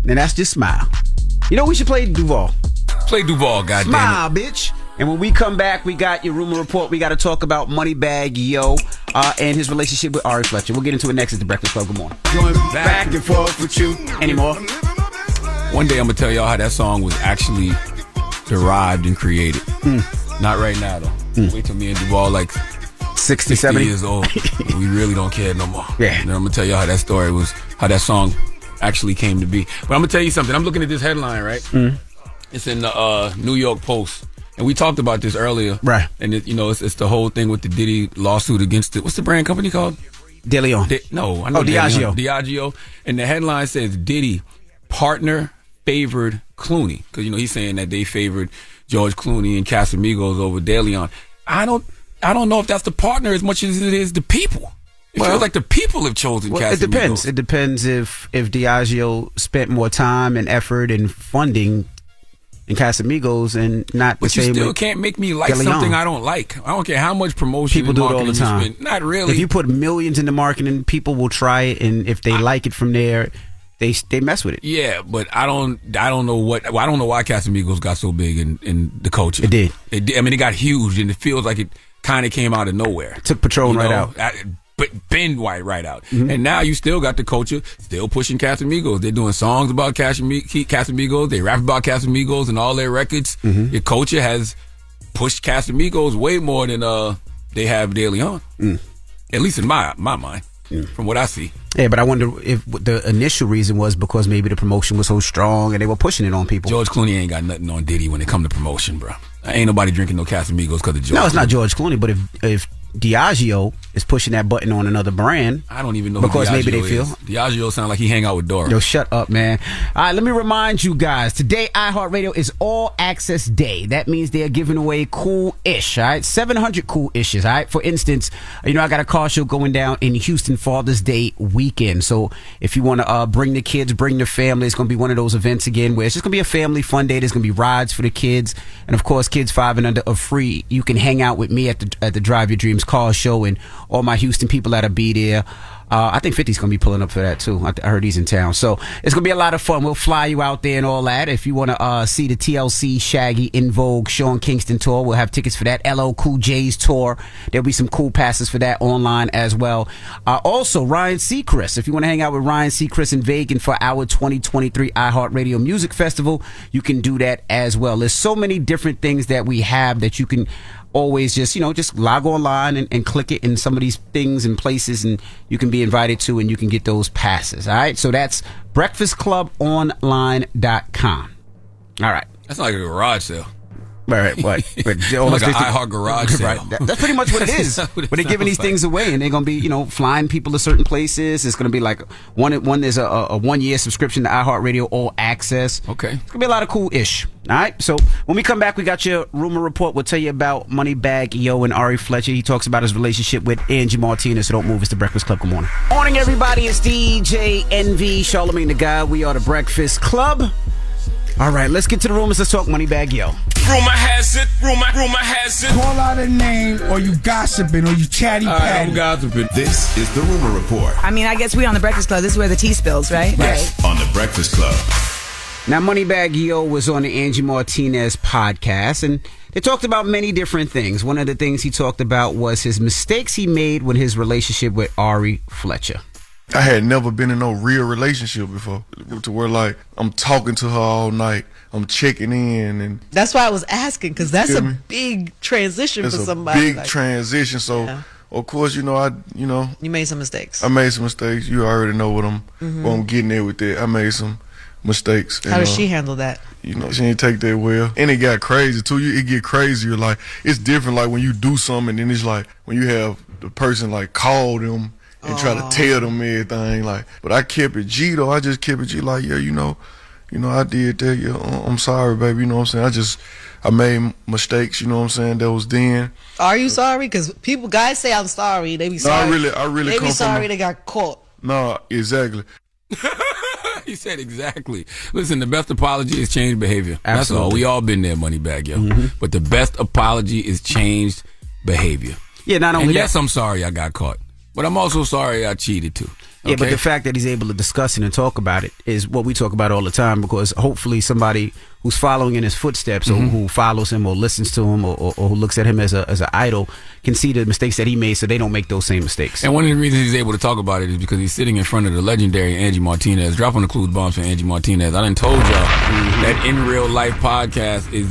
And that's just smile. You know we should play Duval. Play Duval, goddamn it. Smile, bitch. And when we come back, we got your rumor report. We got to talk about Moneybagg Yo uh, and his relationship with Ari Fletcher. We'll get into it next at the Breakfast Club. Good morning. Going back and forth with you. Anymore? One day I'm gonna tell y'all how that song was actually derived and created. Mm. Not right now though. Wait till me and Duval like 60, 60 70? years old. *laughs* we really don't care no more. Yeah. And I'm gonna tell y'all how that story was, how that song actually came to be. But I'm gonna tell you something. I'm looking at this headline, right? Mm. It's in the uh, New York Post. And we talked about this earlier. Right. And it, you know, it's, it's the whole thing with the Diddy lawsuit against it. What's the brand company called? De Leon. Di- no, I know Oh, Diageo. DeLeon. Diageo. And the headline says Diddy partner favored Clooney because you know he's saying that they favored George Clooney and Casamigos over De Leon. I don't, I don't know if that's the partner as much as it is the people. It Well- feels like the people have chosen. Well, Casamigos. it depends. It depends if if Diageo spent more time and effort and funding in Casamigos and not But the you same still can't make me like something I don't like. I don't care how much promotion People and do it all the time. Not really. If you put millions into marketing, people will try it, and if they like it from there, they they mess with it. Yeah, but I don't. I don't know what. Well, I don't know why Casamigos got so big in, in the culture. It did. It did. I mean, it got huge, and it feels like it kind of came out of nowhere. Took Patron You right out. I- but Ben White right out. Mhm. And now you still got the culture still pushing Casamigos. They're doing songs about Casami- Casamigos. They rap about Casamigos and all their records. Mhm. Your culture has pushed Casamigos way more than uh they have De Leon. Mm. At least in my my mind, from what I see. Yeah, but I wonder if the initial reason was because maybe the promotion was so strong and they were pushing it on people. George Clooney ain't got nothing on Diddy when it come to promotion, bro. Ain't nobody drinking no Casamigos because of George. no, it's not George Clooney, but if if Diageo is pushing that button on another brand, I don't even know because maybe they Diageo feel. is. Diageo sound like he hang out with Dora. Yo, shut up, man. All right, let me remind you guys today, iHeartRadio is All Access Day. That means they are giving away cool ish, all right? 700 cool ishes, all right? For instance, you know, I got a car show going down in Houston Father's Day weekend. So if you want to uh, bring the kids, bring the family, it's going to be one of those events again where it's just going to be a family fun day. There's going to be rides for the kids. And of course, kids five and under are free. You can hang out with me at the, at the Drive Your Dreams car show and all my Houston people that'll be there. Uh, I think 50's going to be pulling up for that too. I, th- I heard he's in town. So it's going to be a lot of fun. We'll fly you out there and all that. If you want to uh, see the TLC, Shaggy, En Vogue, Sean Kingston tour, we'll have tickets for that. LL Cool J's tour. There'll be some cool passes for that online as well. Uh, also, Ryan Seacrest. If you want to hang out with Ryan Seacrest in Vegas for our 2023 iHeartRadio Music Festival, you can do that as well. There's so many different things that we have that you can always just you know just log online and, and click it in some of these things and places and you can be invited to and you can get those passes. All right. So that's breakfastclubonline.com all right. That's not like a garage sale. Right, what? *laughs* But like almost an 50 iHeart garage *laughs* sale. Right. That- that's pretty much what it *laughs* is. That's what it but they're giving these like. things away, and they're gonna be, you know, flying people to certain places. It's gonna be like one. One there's a, a one year subscription to iHeartRadio All Access. Okay, it's gonna be a lot of cool ish. All right. So when we come back, we got your rumor report. We'll tell you about Moneybagg Yo and Ari Fletcher. He talks about his relationship with Angie Martinez. So don't move. It's the Breakfast Club. Good morning. Morning, everybody. It's DJ Envy Charlamagne the Guy. We are the Breakfast Club. All right, let's get to the rumors. Let's talk Moneybagg Yo. Rumor has it, rumor, rumor has it. Call out a name or you gossiping or you chatty patty. gossiping. This is the Rumor Report I mean, I guess we on the Breakfast Club. This is where the tea spills, right? on the Breakfast Club. Now, Moneybagg Yo was on the Angie Martinez podcast, and they talked about many different things. One of the things he talked about was his mistakes he made with his relationship with Ari Fletcher. I had never been in no real relationship before to where like I'm talking to her all night. I'm checking in, and That's why I was asking because that's a me? big transition it's for a somebody. big like- transition. So, Yeah. of course, you know, I, you know, you made some mistakes. I made some mistakes. You already know what I'm, Mhm. what I'm getting at with that. I made some mistakes. How does uh, she handle that? You know, she didn't take that well, and it got crazy too. You, it get crazier. Like it's different. Like when you do something, and then it's like when you have the person like call them and try to tell them everything. Like, but I kept it G though. I just kept it G. Like, yeah, you know, you know, I did that. Yeah, uh, I'm sorry, baby. You know what I'm saying? I just, I made mistakes. You know what I'm saying? That was then. Are you sorry? Because people, guys say I'm sorry. They be No, I sorry. really- I really They come be sorry a- they got caught. No, exactly. *laughs* he said exactly. Listen, the best apology is changed behavior. That's all. We all been there, money bag, yo. But the best apology is changed behavior. Yeah, not only and that- yes, I'm sorry I got caught, but I'm also sorry I cheated too. Yeah, but the fact that he's able to discuss it and talk about it is what we talk about all the time because hopefully somebody who's following in his footsteps Mhm. or who follows him or listens to him or, or, or who looks at him as a as an idol can see the mistakes that he made so they don't make those same mistakes. And one of the reasons he's able to talk about it is because he's sitting in front of the legendary Angie Martinez. Dropping the clues bombs for Angie Martinez. I done told y'all that In Real Life podcast is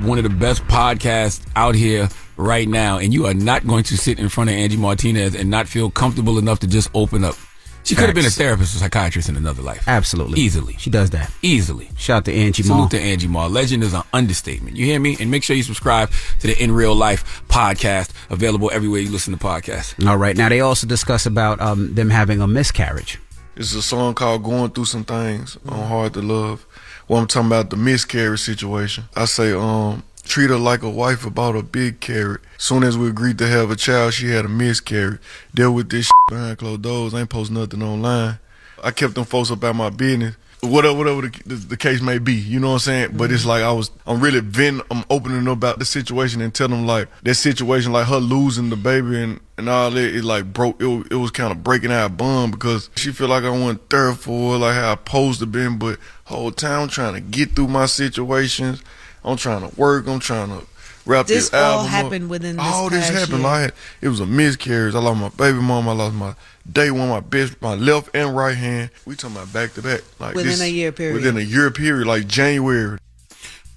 one of the best podcasts out here right now. And you are not going to sit in front of Angie Martinez and not feel comfortable enough to just open up. She could have been a therapist or psychiatrist in another life. Absolutely. Easily. She does that. Easily. Shout out to Angie Salute Ma. to Angie Ma. Legend is an understatement. You hear me? And make sure you subscribe to the In Real Life podcast, available everywhere you listen to podcasts. All right. Now they also discuss about um, them having a miscarriage. It's a song called "Going Through Some Things" on "Hard to Love." Well, I'm talking about the miscarriage situation. I say, um, treat her like a wife about a big carrot. Soon as we agreed to have a child, she had a miscarriage. Deal with this behind closed doors. I ain't post nothing online. I kept them folks about my business. Whatever, whatever the, the, the case may be, you know what I'm saying. But it's mm-hmm. like I was, I'm really venting, I'm opening up about the situation and telling them like that situation, like her losing the baby and and all that, it like broke. It, was- it was kind of breaking our bond because she feel like I wasn't there for like how I posed to been. But whole time I'm trying to get through my situations. I'm trying to work. I'm trying to wrap This this, all album up. happened within this all this happened. year. I had, it was a miscarriage. I lost my baby mom. I lost my day one, my best, my left and right hand. We talking about back to back, like Within this- a year period. Within a year period, like January.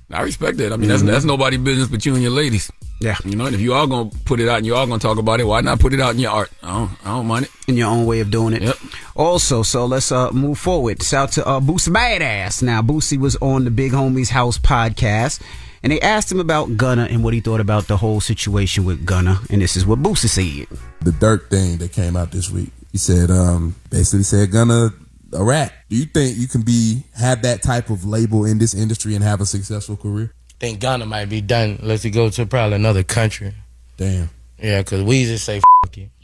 I respect that. I mean, that's Mhm. that's nobody business but you and your ladies. Yeah. You know, and if you are gonna put it out and you are gonna talk about it, why not put it out in your art? I don't, I don't mind it. in your own way of doing it. Yep. Also, so let's uh, move forward. Shout to uh, Boosie Badass. Now, Boosie was on the Big Homies House podcast, and they asked him about Gunna and what he thought about the whole situation with Gunna, and this is what Boosie said. the Dirk thing that came out this week. He said, um, basically said, "Gunna a rat." Do you think you can be have that type of label in this industry and have a successful career? think Gunna might be done unless he go to probably another country. Damn. Yeah, because Wheezy say F you.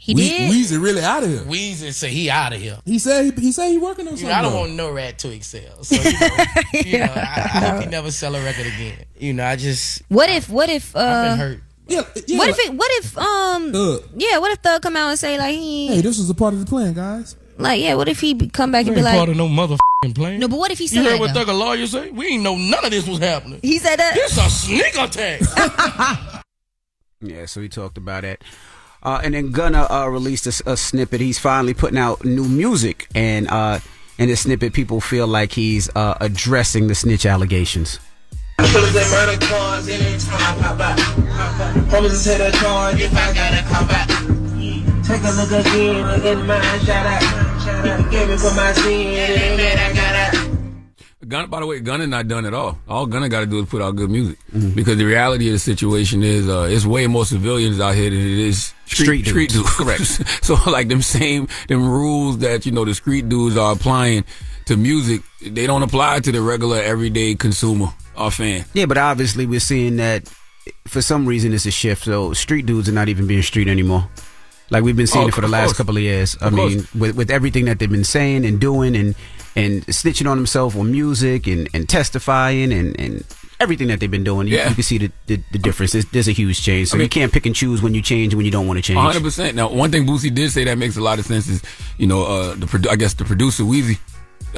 He We- did? Wheezy really out of here. Wheezy say he out of here. He said he, he said he working on You something. know, I don't though. want no rat to excel. So, you know, *laughs* you know I, I hope he never sell a record again. You know, I just What if? What if? Uh, I've been hurt. Yeah, what if it? What if? Um. Thug. Yeah. What if Thug come out and say like he? Hey, this was a part of the plan, guys. like yeah. What if he come back and be like? part of no motherfucking plan. No, but what if he said? You heard that, what though? Thugger lawyer say? We ain't know none of this was happening. He said that. This a sneak attack. *laughs* *laughs* Yeah, so he talked about it. Uh, and then Gunna uh, released a snippet. He's finally putting out new music, and uh, in this snippet, people feel like he's uh, addressing the snitch allegations. A. Take a look again, in mine, shout out. Me for my sin, Gunna, by the way, Gunna not done at all. All Gunna got to do is put out good music. Because the reality of the situation is, uh, it's way more civilians out here than it is street, Street street dudes. dudes. *laughs* Correct. *laughs* so like them same them rules that you know the street dudes are applying to music, they don't apply to the regular everyday consumer or fan. Yeah, but obviously we're seeing that for some reason it's a shift. So street dudes are not even being street anymore. Like we've been seeing Oh, it for the last course. couple of years. I Of course. mean, with with everything that they've been saying and doing and and snitching on himself on music and, and testifying and, and everything that they've been doing, you, Yeah. you can see the, the, the difference. There's, there's a huge change. So I mean- you can't pick and choose when you change when you don't want to change. hundred percent. Now, one thing Boosie did say that makes a lot of sense is, you know, uh, the produ- I guess the producer Wheezy.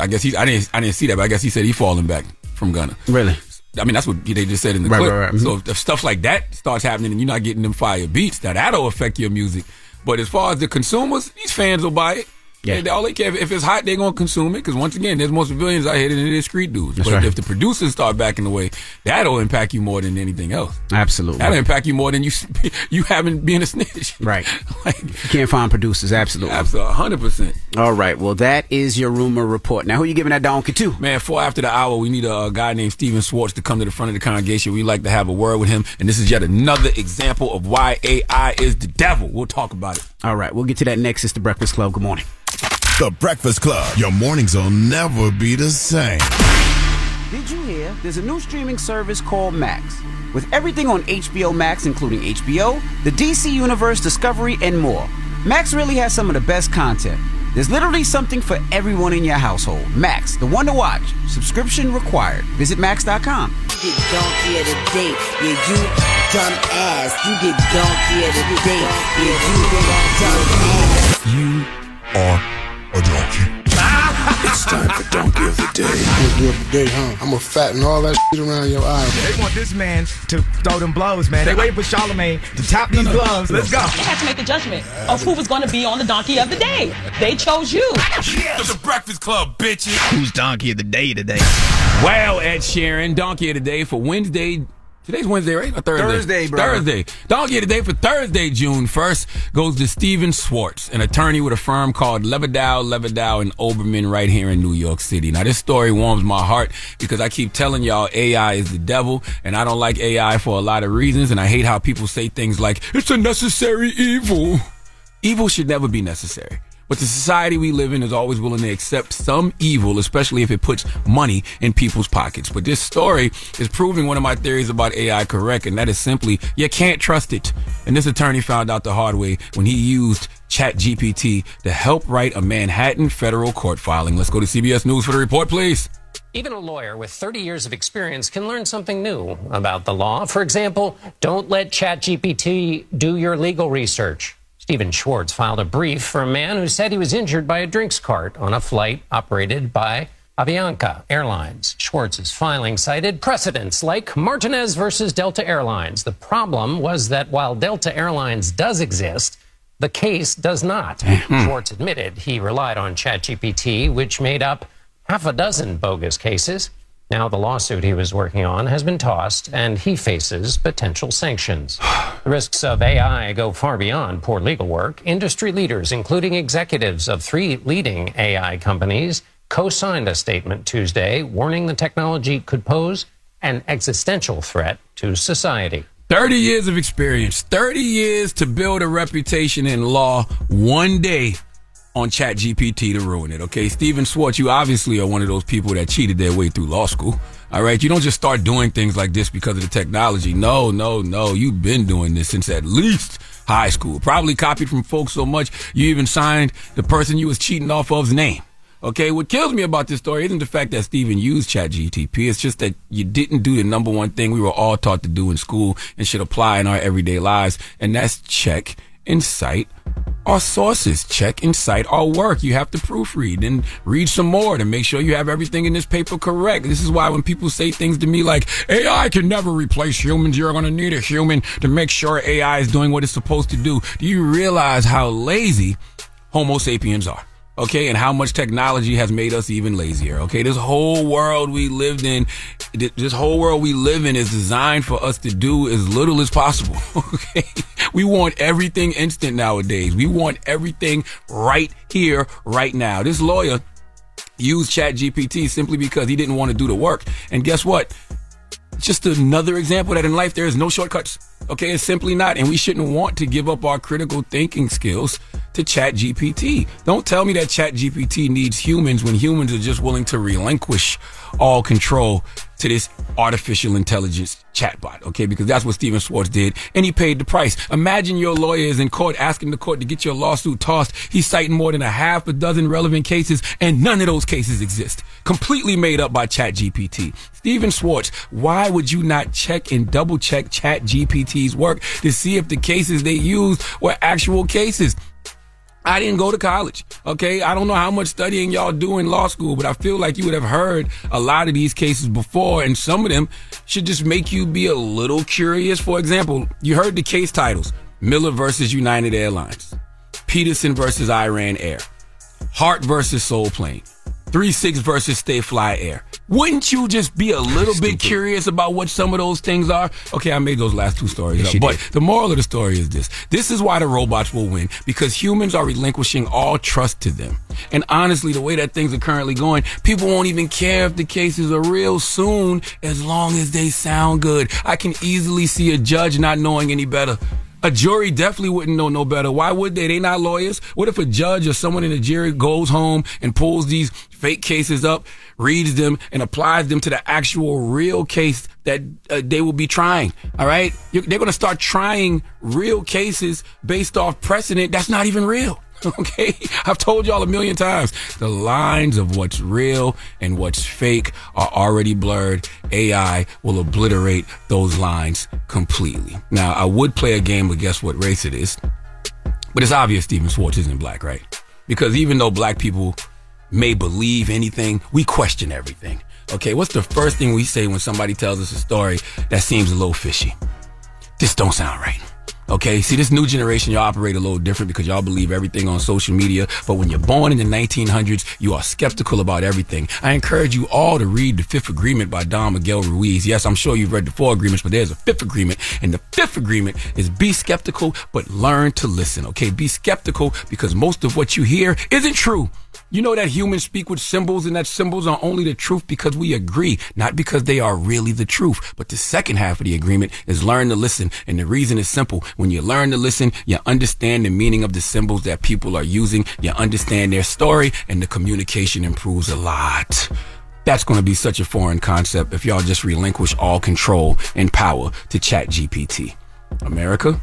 I guess he. I didn't. I didn't see that, but I guess he said he falling back from Gunna. Really? I mean, that's what they just said in the Right, clip. right, right. So if, if stuff like that starts happening and you're not getting them fire beats, that that'll affect your music. But as far as the consumers, these fans will buy it. Yeah. They, all they care if it's hot, they're gonna consume it. Because once again, there's more civilians out here than there's street dudes. That's but right. if the producers start backing away, that'll impact you more than anything else. Absolutely. That'll impact you more than you *laughs* you having being a snitch. *laughs* Right. like you can't find producers. Absolutely. Absolutely. hundred percent. All right. Well, that is your rumor report. Now, who are you giving that donkey to? Man, for after the hour, we need a, uh guy named Steven Schwartz to come to the front of the congregation. We like to have a word with him, and this is yet another example of why AI is the devil. We'll talk about it. All right. We'll get to that next. It's the Breakfast Club. Good morning. The Breakfast Club. Your mornings will never be the same. Did you hear? There's a new streaming service called Max. With everything on HBO Max, including HBO, the DC Universe, Discovery, and more. Max really has some of the best content. There's literally something for everyone in your household. Max, the one to watch. Subscription required. Visit max.com. You get donkey of the day. Yeah, you dumb ass. You get donkey of the day. Yeah, you dumb ass. You are a donkey. *laughs* it's time for Donkey of the Day. Donkey of the day, huh? I'm gonna fatten all that shit around your eye. They want this man to throw them blows, man. They waiting for Charlamagne to tap these gloves. Let's go. They had to make the judgment of who was going to be on the donkey of the day. They chose you. It's the Breakfast Club, bitches. Who's donkey of the day today? Well, Ed Sheeran, Donkey of the Day for Wednesday. Today's Wednesday, right? Or Thursday? Thursday, bro. Thursday. Donkey of the Day for Thursday, June 1st, goes to Steven Schwartz, an attorney with a firm called Levidow, Levidow, and Oberman right here in New York City. Now, this story warms my heart because I keep telling y'all AI is the devil, and I don't like AI for a lot of reasons, and I hate how people say things like, it's a necessary evil. Evil should never be necessary. But the society we live in is always willing to accept some evil, especially if it puts money in people's pockets. But this story is proving one of my theories about AI correct, and that is simply you can't trust it. And this attorney found out the hard way when he used ChatGPT to help write a Manhattan federal court filing. Let's go to CBS News for the report, please. Even a lawyer with 30 years of experience can learn something new about the law. For example, don't let ChatGPT do your legal research. Steven Schwartz filed a brief for a man who said he was injured by a drinks cart on a flight operated by Avianca Airlines. Schwartz's filing cited precedents like Martinez versus Delta Airlines. The problem was that while Delta Airlines does exist, the case does not. Hmm. Schwartz admitted he relied on ChatGPT, which made up half a dozen bogus cases. Now the lawsuit he was working on has been tossed, and he faces potential sanctions. The risks of AI go far beyond poor legal work. Industry leaders, including executives of three leading AI companies, co signed a statement Tuesday warning the technology could pose an existential threat to society. 30 years of experience, 30 years to build a reputation in law, one day on ChatGPT to ruin it. Okay, Steven Schwartz, you obviously are one of those people that cheated their way through law school. All right, you don't just start doing things like this because of the technology. No, no, no. You've been doing this since at least high school. Probably copied from folks so much you even signed the person you was cheating off of's name. Okay, what kills me about this story isn't the fact that Steven used ChatGTP. It's just that you didn't do the number one thing we were all taught to do in school and should apply in our everyday lives, and that's check cite our sources. Check cite our work. You have to proofread and read some more to make sure you have everything in this paper correct. This is why when people say things to me like AI can never replace humans, you're going to need a human to make sure AI is doing what it's supposed to do. Do you realize how lazy Homo sapiens are? Okay, and how much technology has made us even lazier, okay? This whole world we lived in, this whole world we live in is designed for us to do as little as possible, *laughs* okay? We want everything instant nowadays. We want everything right here, right now. This lawyer used ChatGPT simply because he didn't want to do the work. And guess what? Just another example that in life there is no shortcuts. Okay, it's simply not. And we shouldn't want to give up our critical thinking skills to Chat GPT. Don't tell me that Chat GPT needs humans when humans are just willing to relinquish all control to this artificial intelligence chatbot, okay? Because that's what Steven Schwartz did, and he paid the price. Imagine your lawyer is in court asking the court to get your lawsuit tossed. He's citing more than a half a dozen relevant cases, and none of those cases exist. Completely made up by ChatGPT. Steven Schwartz, why would you not check and double check ChatGPT's work to see if the cases they used were actual cases? I didn't go to college. Okay. I don't know how much studying y'all do in law school, but I feel like you would have heard a lot of these cases before, and some of them should just make you be a little curious. For example, you heard the case titles Miller versus United Airlines, Peterson versus Iran Air, Heart versus Soul Plane. Three Six versus Stay Fly Air. Wouldn't you just be a little bit curious about what some of those things are? Okay, I made those last two stories Yes, up, but did. the moral of the story is this: this is why the robots will win because humans are relinquishing all trust to them. And honestly, the way that things are currently going, people won't even care if the cases are real soon, as long as they sound good. I can easily see a judge not knowing any better. A jury definitely wouldn't know no better. Why would they? They not lawyers. What if a judge or someone in the jury goes home and pulls these fake cases up, reads them, and applies them to the actual real case that uh, they will be trying? All right, You're, they're going to start trying real cases based off precedent that's not even real. *laughs* Okay, I've told y'all a million times. The lines of what's real and what's fake are already blurred. AI will obliterate those lines completely. Now, I would play a game, but guess what race it is? But it's obvious Steven Schwartz isn't black, right? Because even though black people may believe anything, we question everything. Okay, what's the first thing we say when somebody tells us a story that seems a little fishy? This don't sound right. Okay, see, this new generation, y'all operate a little different because y'all believe everything on social media. But when you're born in the 1900s, you are skeptical about everything. I encourage you all to read The Fifth Agreement by Don Miguel Ruiz. Yes, I'm sure you've read the four agreements, but there's a fifth agreement. And the fifth agreement is be skeptical, but learn to listen. Okay, be skeptical because most of what you hear isn't true. You know that humans speak with symbols and that symbols are only the truth because we agree, not because they are really the truth. But the second half of the agreement is learn to listen. And the reason is simple. When you learn to listen, you understand the meaning of the symbols that people are using. You understand their story and the communication improves a lot. That's going to be such a foreign concept if y'all just relinquish all control and power to chat GPT. America,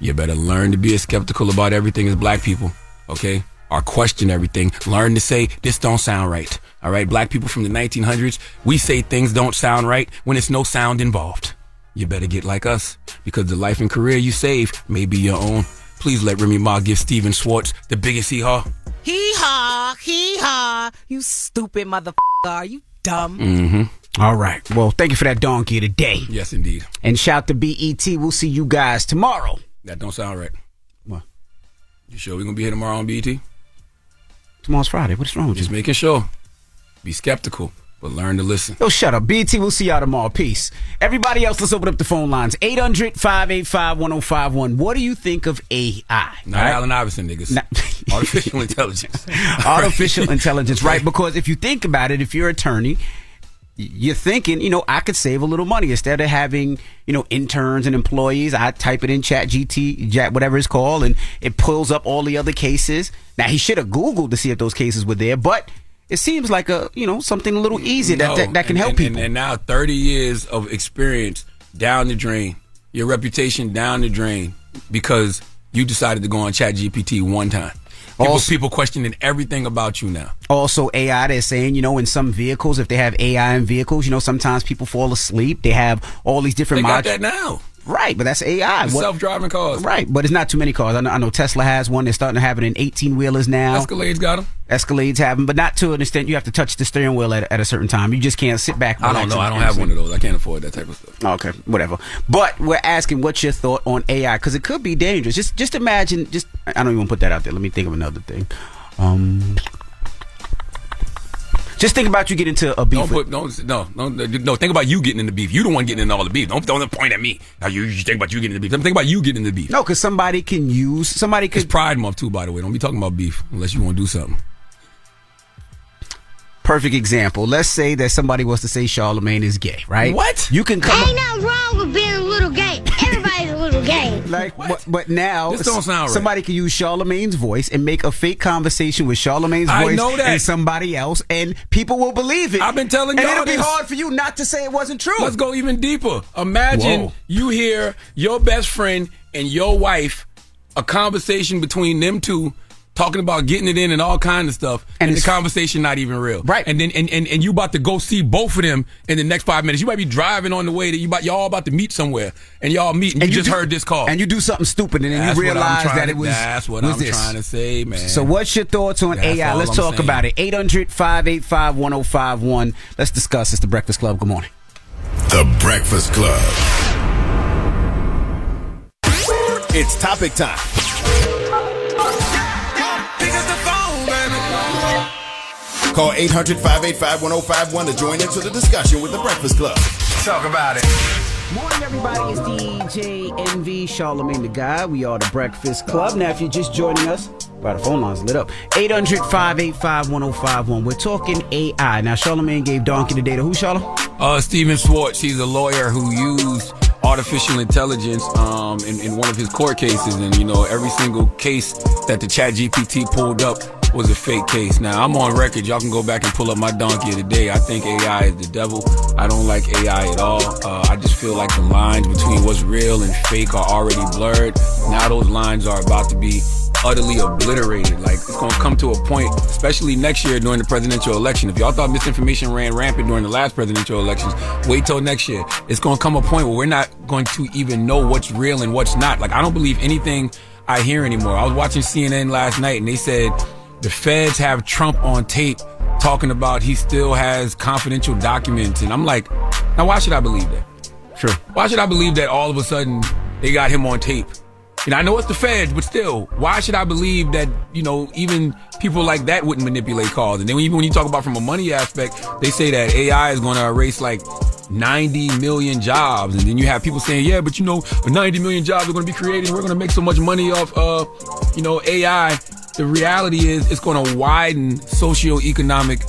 you better learn to be as skeptical about everything as black people. Okay? Or question everything. Learn to say, this don't sound right. All right? Black people from the 1900s, we say things don't sound right when it's no sound involved. You better get like us because the life and career you save may be your own. Please let Remy Ma give Steven Schwartz the biggest hee haw. Hee haw, hee haw. You stupid motherfucker. Are you dumb? Mm-hmm. All right. Well, thank you for that donkey today. Yes, indeed. And shout to BET. We'll see you guys tomorrow. That don't sound right. What? You sure we're gonna be here tomorrow on BET? Tomorrow's Friday. What's wrong with Just you? making sure. Be skeptical, but learn to listen. Yo, shut up. BT, we'll see y'all tomorrow. Peace. Everybody else, let's open up the phone lines. 800 585 1051. What do you think of AI? Not right? Allen Iverson niggas. *laughs* Artificial intelligence. *laughs* Artificial intelligence, right? Because if you think about it, if you're an attorney, you're thinking, you know, I could save a little money instead of having, you know, interns and employees. I type it in Chat GT, Chat whatever it's called, and it pulls up all the other cases. Now he should have Googled to see if those cases were there, but it seems like a, you know, something a little easy that, No, that, that can and- help and, people. And, and now 30 years of experience down the drain. Your reputation down the drain because you decided to go on Chat GPT one time. People, Also- people questioning everything about you now. Also, AI, they're saying, you know, in some vehicles, if they have AI in vehicles, you know, sometimes people fall asleep. They have all these They different got modules. that now. Right, but that's AI. What- Self-driving cars. Right, but it's not too many cars. I know, I know Tesla has one. They're starting to have it in 18 wheelers now. Escalades got them. Escalades have them, but not to an extent. You have to touch the steering wheel at, at a certain time. You just can't sit back. I don't know. I don't have one of those. I can't afford that type of stuff. Okay, whatever. But we're asking, what's your thought on AI? Because it could be dangerous. Just, just imagine. Just, I don't even put that out there. Let me think of another thing. Um, just think about you getting into a beef. Don't put don't no no no. Think about you getting in the beef. You the one getting in all the beef. Don't don't point at me. Now you, you think about you getting in the beef. Think about you getting in the beef. No, because somebody can use somebody could. It's Pride Month too, by the way. Don't be talking about beef unless you want to do something. Perfect example. Let's say that somebody wants to say Charlamagne is gay, right? What? You can come. Ain't nothing wrong with being a little gay. Everybody's a little gay. Like, but, but now This don't sound right. somebody can use Charlamagne's voice and make a fake conversation with Charlamagne's I voice know that. and somebody else, and people will believe it. I've been telling and y'all it'll be hard for you not to say it wasn't true. Let's go even deeper. Imagine Whoa. you hear your best friend and your wife, a conversation between them two, talking about getting it in and all kind of stuff, and, the conversation not even real. Right. And then and, and, and you about to go see both of them in the next five minutes. You might be driving on the way that you about y'all about to meet somewhere, and y'all meet, and, you, just do- heard this call. and you do something stupid, and then That's you realize that it was. That's what was I'm this. trying to say, man. So, what's your thoughts on That's AI? Let's I'm talk saying. about it. 800 585 1051. Let's discuss. It's the Breakfast Club. Good morning. The Breakfast Club. It's topic time. Call 800 585 1051 to join into the discussion with The Breakfast Club. Talk about it. Morning, everybody. It's DJ Envy Charlamagne the Guy. We are the Breakfast Club. Now, if you're just joining us, by the phone lines lit up. 800 585 1051. We're talking AI. Now, Charlamagne gave Donkey the data. Who, Charlamagne? Uh, Steven Schwartz, he's a lawyer who used artificial intelligence um, in, in one of his court cases. And, you know, every single case that the chat GPT pulled up was a fake case. Now, I'm on record. Y'all can go back and pull up my donkey of the day. I think AI is the devil. I don't like AI at all. Uh, I just feel like the lines between what's real and fake are already blurred. Now those lines are about to be utterly obliterated. Like it's gonna come to a point, especially next year during the presidential election. If y'all thought misinformation ran rampant during the last presidential elections, wait till next year. It's gonna come a point where we're not going to even know what's real and what's not. Like I don't believe anything I hear anymore. I was watching CNN last night and they said the feds have Trump on tape talking about he still has confidential documents. And I'm like, now why should I believe that? Sure. Why should I believe that all of a sudden they got him on tape? And I know it's the feds, but still, why should I believe that, you know, even people like that wouldn't manipulate calls? And then even when you talk about from a money aspect, they say that AI is going to erase like 90 million jobs. And then you have people saying, yeah, but you know, 90 million jobs are going to be created. We're going to make so much money off, uh, you know, AI. The reality is it's going to widen socioeconomic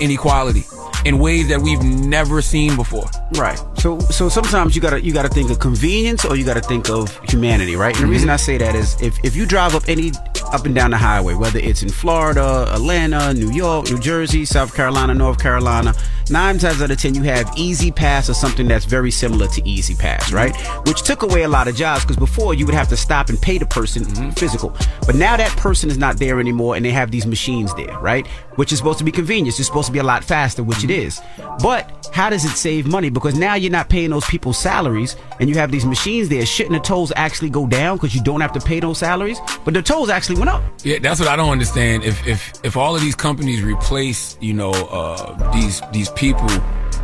inequality in ways that we've never seen before. Right. So so sometimes you gotta you gotta think of convenience or you gotta think of humanity, right? And the Mm-hmm. reason I say that is if, if you drive up any up and down the highway, whether it's in Florida, Atlanta, New York, New Jersey, South Carolina, North Carolina, nine times out of ten you have E-ZPass or something that's very similar to E-ZPass, right? Which took away a lot of jobs because before you would have to stop and pay the person physical. But now that person is not there anymore and they have these machines there, right? Which is supposed to be convenience. It's supposed to be a lot faster, which it is. But how does it save money? Because now you're not paying those people's salaries and you have these machines there. Shouldn't the tolls actually go down because you don't have to pay those salaries? But the tolls actually went up. Yeah, that's what I don't understand. If if if all of these companies replace, you know, uh, these these people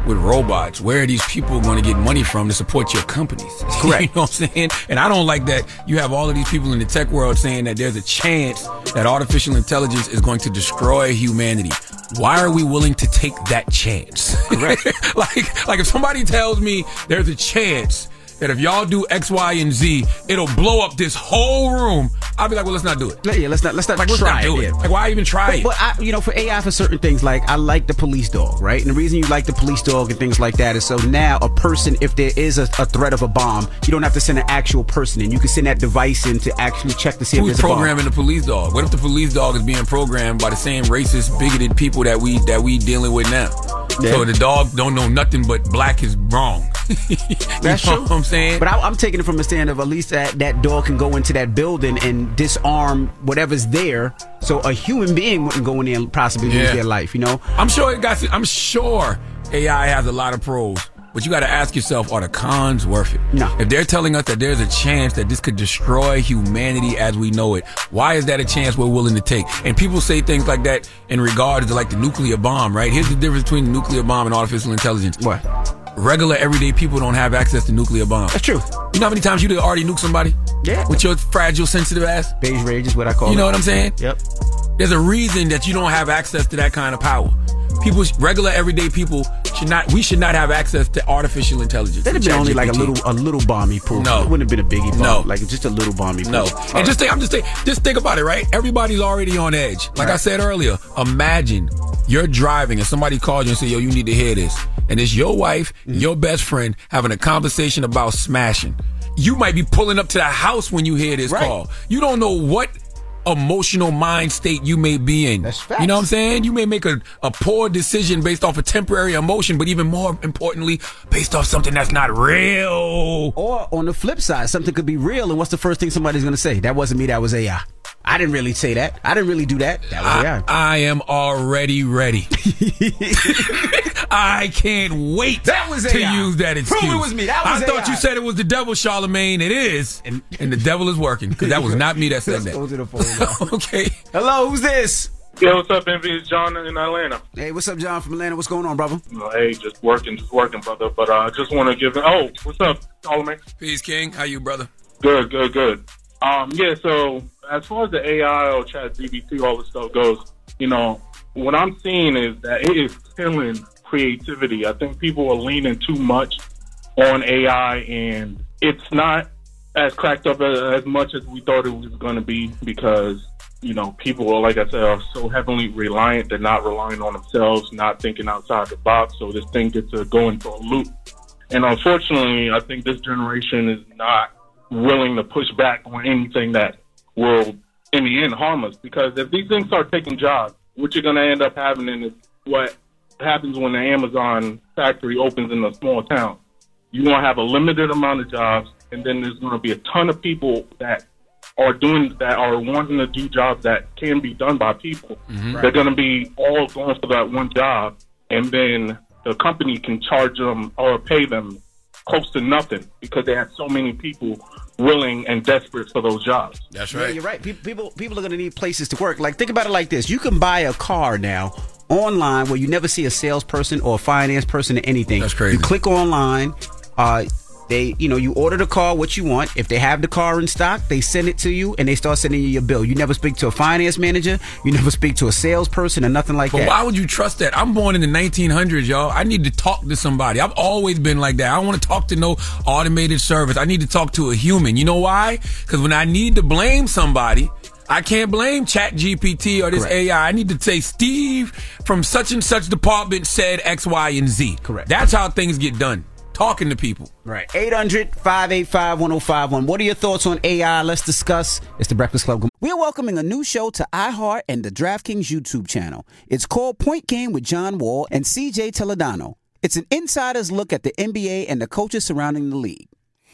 with robots, where are these people going to get money from to support your companies? *laughs* Correct. you know what I'm saying? And I don't like that you have all of these people in the tech world saying that there's a chance that artificial intelligence is going to destroy humanity. Why are we willing to take that chance? Correct. *laughs* like like if somebody tells me there's a chance that if y'all do X, Y, and Z, it'll blow up this whole room. I'll be like, well, let's not do it. Yeah, let's not let's not Like, let's try not do it. it. Like, why even try But, it? but I, you know, for AI, for certain things, like I like the police dog, right? And the reason you like the police dog and things like that is so now a person, if there is a, a threat of a bomb, you don't have to send an actual person in. You can send that device in to actually check to see if Who's there's a bomb. programming the police dog? What if the police dog is being programmed by the same racist, bigoted people that we that we dealing with now? Yeah. So the dog don't know nothing but black is wrong. *laughs* you That's know true. what I'm saying? But I, I'm taking it from a stand of at least that that dog can go into that building and disarm whatever's there, so a human being wouldn't go in there and possibly lose their life. You know, I'm sure it got. I'm sure AI has a lot of pros, but you got to ask yourself: Are the cons worth it? No. If they're telling us that there's a chance that this could destroy humanity as we know it, why is that a chance we're willing to take? And people say things like that in regards to like the nuclear bomb, right? Here's the difference between the nuclear bomb and artificial intelligence. What? Regular everyday people don't have access to nuclear bombs. That's true. You know how many times you already nuke somebody? Yeah. With your fragile, sensitive ass? beige rage is what I call it. You know what I'm saying? Yep. There's a reason that you don't have access to that kind of power. People, regular everyday people should not. We should not have access to artificial intelligence. That'd have been only like a little a little bomb pool. No. it wouldn't have been a biggie bomb. No. like just a little bomb he pulled. No, All and just right. think. I'm just think. Just think about it, right? Everybody's already on edge. Like I said earlier, imagine you're driving and somebody calls you and say, "Yo, you need to hear this," and it's your wife, Mm-hmm. your best friend having a conversation about smashing. You might be pulling up to the house when you hear this Right. call. You don't know what emotional mind state you may be in. That's You know what I'm saying? You may make a, a poor decision based off a temporary emotion, but even more importantly, based off something that's not real. Or on the flip side, something could be real, and what's the first thing somebody's going to say? That wasn't me. That was AI. I didn't really say that. I didn't really do that. That was AI. I, I am already ready. *laughs* I can't wait That was to use that excuse. Prove it was me. That was I thought you said it was the devil, Charlamagne. It is, and, the devil is working because that was not me that said Let's go that. to the phone okay. Hello, who's this? Yo, what's up, Envy? It's John in Atlanta. Hey, what's up, John from Atlanta? What's going on, brother? Uh, hey, just working, just working, brother. But uh, I just want to give. Oh, what's up, Solomon? Peace, King. How you, brother? Good, good, good. Um, yeah. So as far as the AI or Chat DBT, all this stuff goes, you know, what I'm seeing is that it is killing creativity. I think people are leaning too much on AI, and it's not as cracked up as, as much as we thought it was going to be because you know people are like I said are so heavily reliant. They're not relying on themselves, not thinking outside the box. So this thing gets to go into a loop. And unfortunately, I think this generation is not willing to push back on anything that will, in the end, harm us. Because if these things start taking jobs, what you're going to end up having is what happens when the Amazon factory opens in a small town. You're going to have a limited amount of jobs, and then there's going to be a ton of people that are doing that are wanting to do jobs that can be done by people. Mm-hmm. They're going to be all going for that one job, and then the company can charge them or pay them close to nothing because they have so many people willing and desperate for those jobs. That's Yeah, you're right. People people are going to need places to work. Like think about it like this: you can buy a car now online where you never see a salesperson or a finance person or anything. That's crazy. You click online. Uh, they, you know, you order the car what you want. If they have the car in stock, they send it to you and they start sending you your bill. You never speak to a finance manager. You never speak to a salesperson or nothing like But that. why would you trust that? I'm born in the 1900s, y'all. I need to talk to somebody. I've always been like that. I don't want to talk to no automated service. I need to talk to a human. You know why? Because when I need to blame somebody, I can't blame Chat GPT or this Correct. AI. I need to say Steve from such and such department said X, Y, and Z. Correct. That's how things get done. Talking to people. Right. 800 585 1051. What are your thoughts on AI? Let's discuss. It's the Breakfast Club. We are welcoming a new show to iHeart and the DraftKings YouTube channel. It's called Point Game with John Wall and CJ Toledano. It's an insider's look at the NBA and the coaches surrounding the league.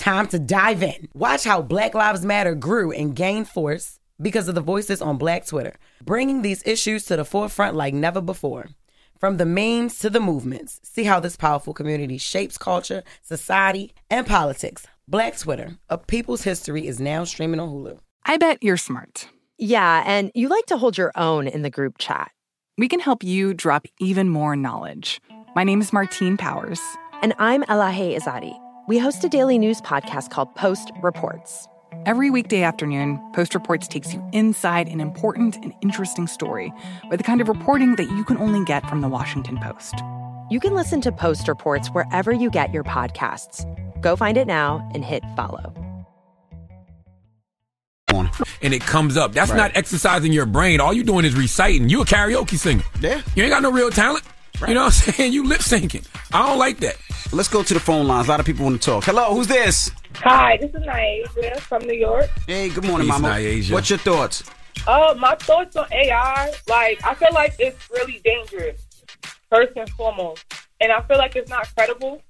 time to dive in. Watch how Black Lives Matter grew and gained force because of the voices on Black Twitter, bringing these issues to the forefront like never before. From the memes to the movements, see how this powerful community shapes culture, society, and politics. Black Twitter, a people's history, is now streaming on Hulu. I bet you're smart. Yeah, and you like to hold your own in the group chat. We can help you drop even more knowledge. My name is Martine Powers. And I'm Elahe Izadi. We host a daily news podcast called Post Reports. Every weekday afternoon, Post Reports takes you inside an important and interesting story with the kind of reporting that you can only get from the Washington Post. You can listen to Post Reports wherever you get your podcasts. Go find it now and hit follow. And it comes up. That's Right. not exercising your brain. All you're doing is reciting. You a karaoke singer. Yeah. You ain't got no real talent. You know what I'm saying? You lip syncing. I don't like that. Let's go to the phone lines. A lot of people want to talk. Hello, who's this? Hi, this is Naija from New York. Hey, good morning, Peace, Mama. Naija. What's your thoughts? Uh, my thoughts on AI, like I feel like it's really dangerous, first and foremost, and I feel like it's not credible.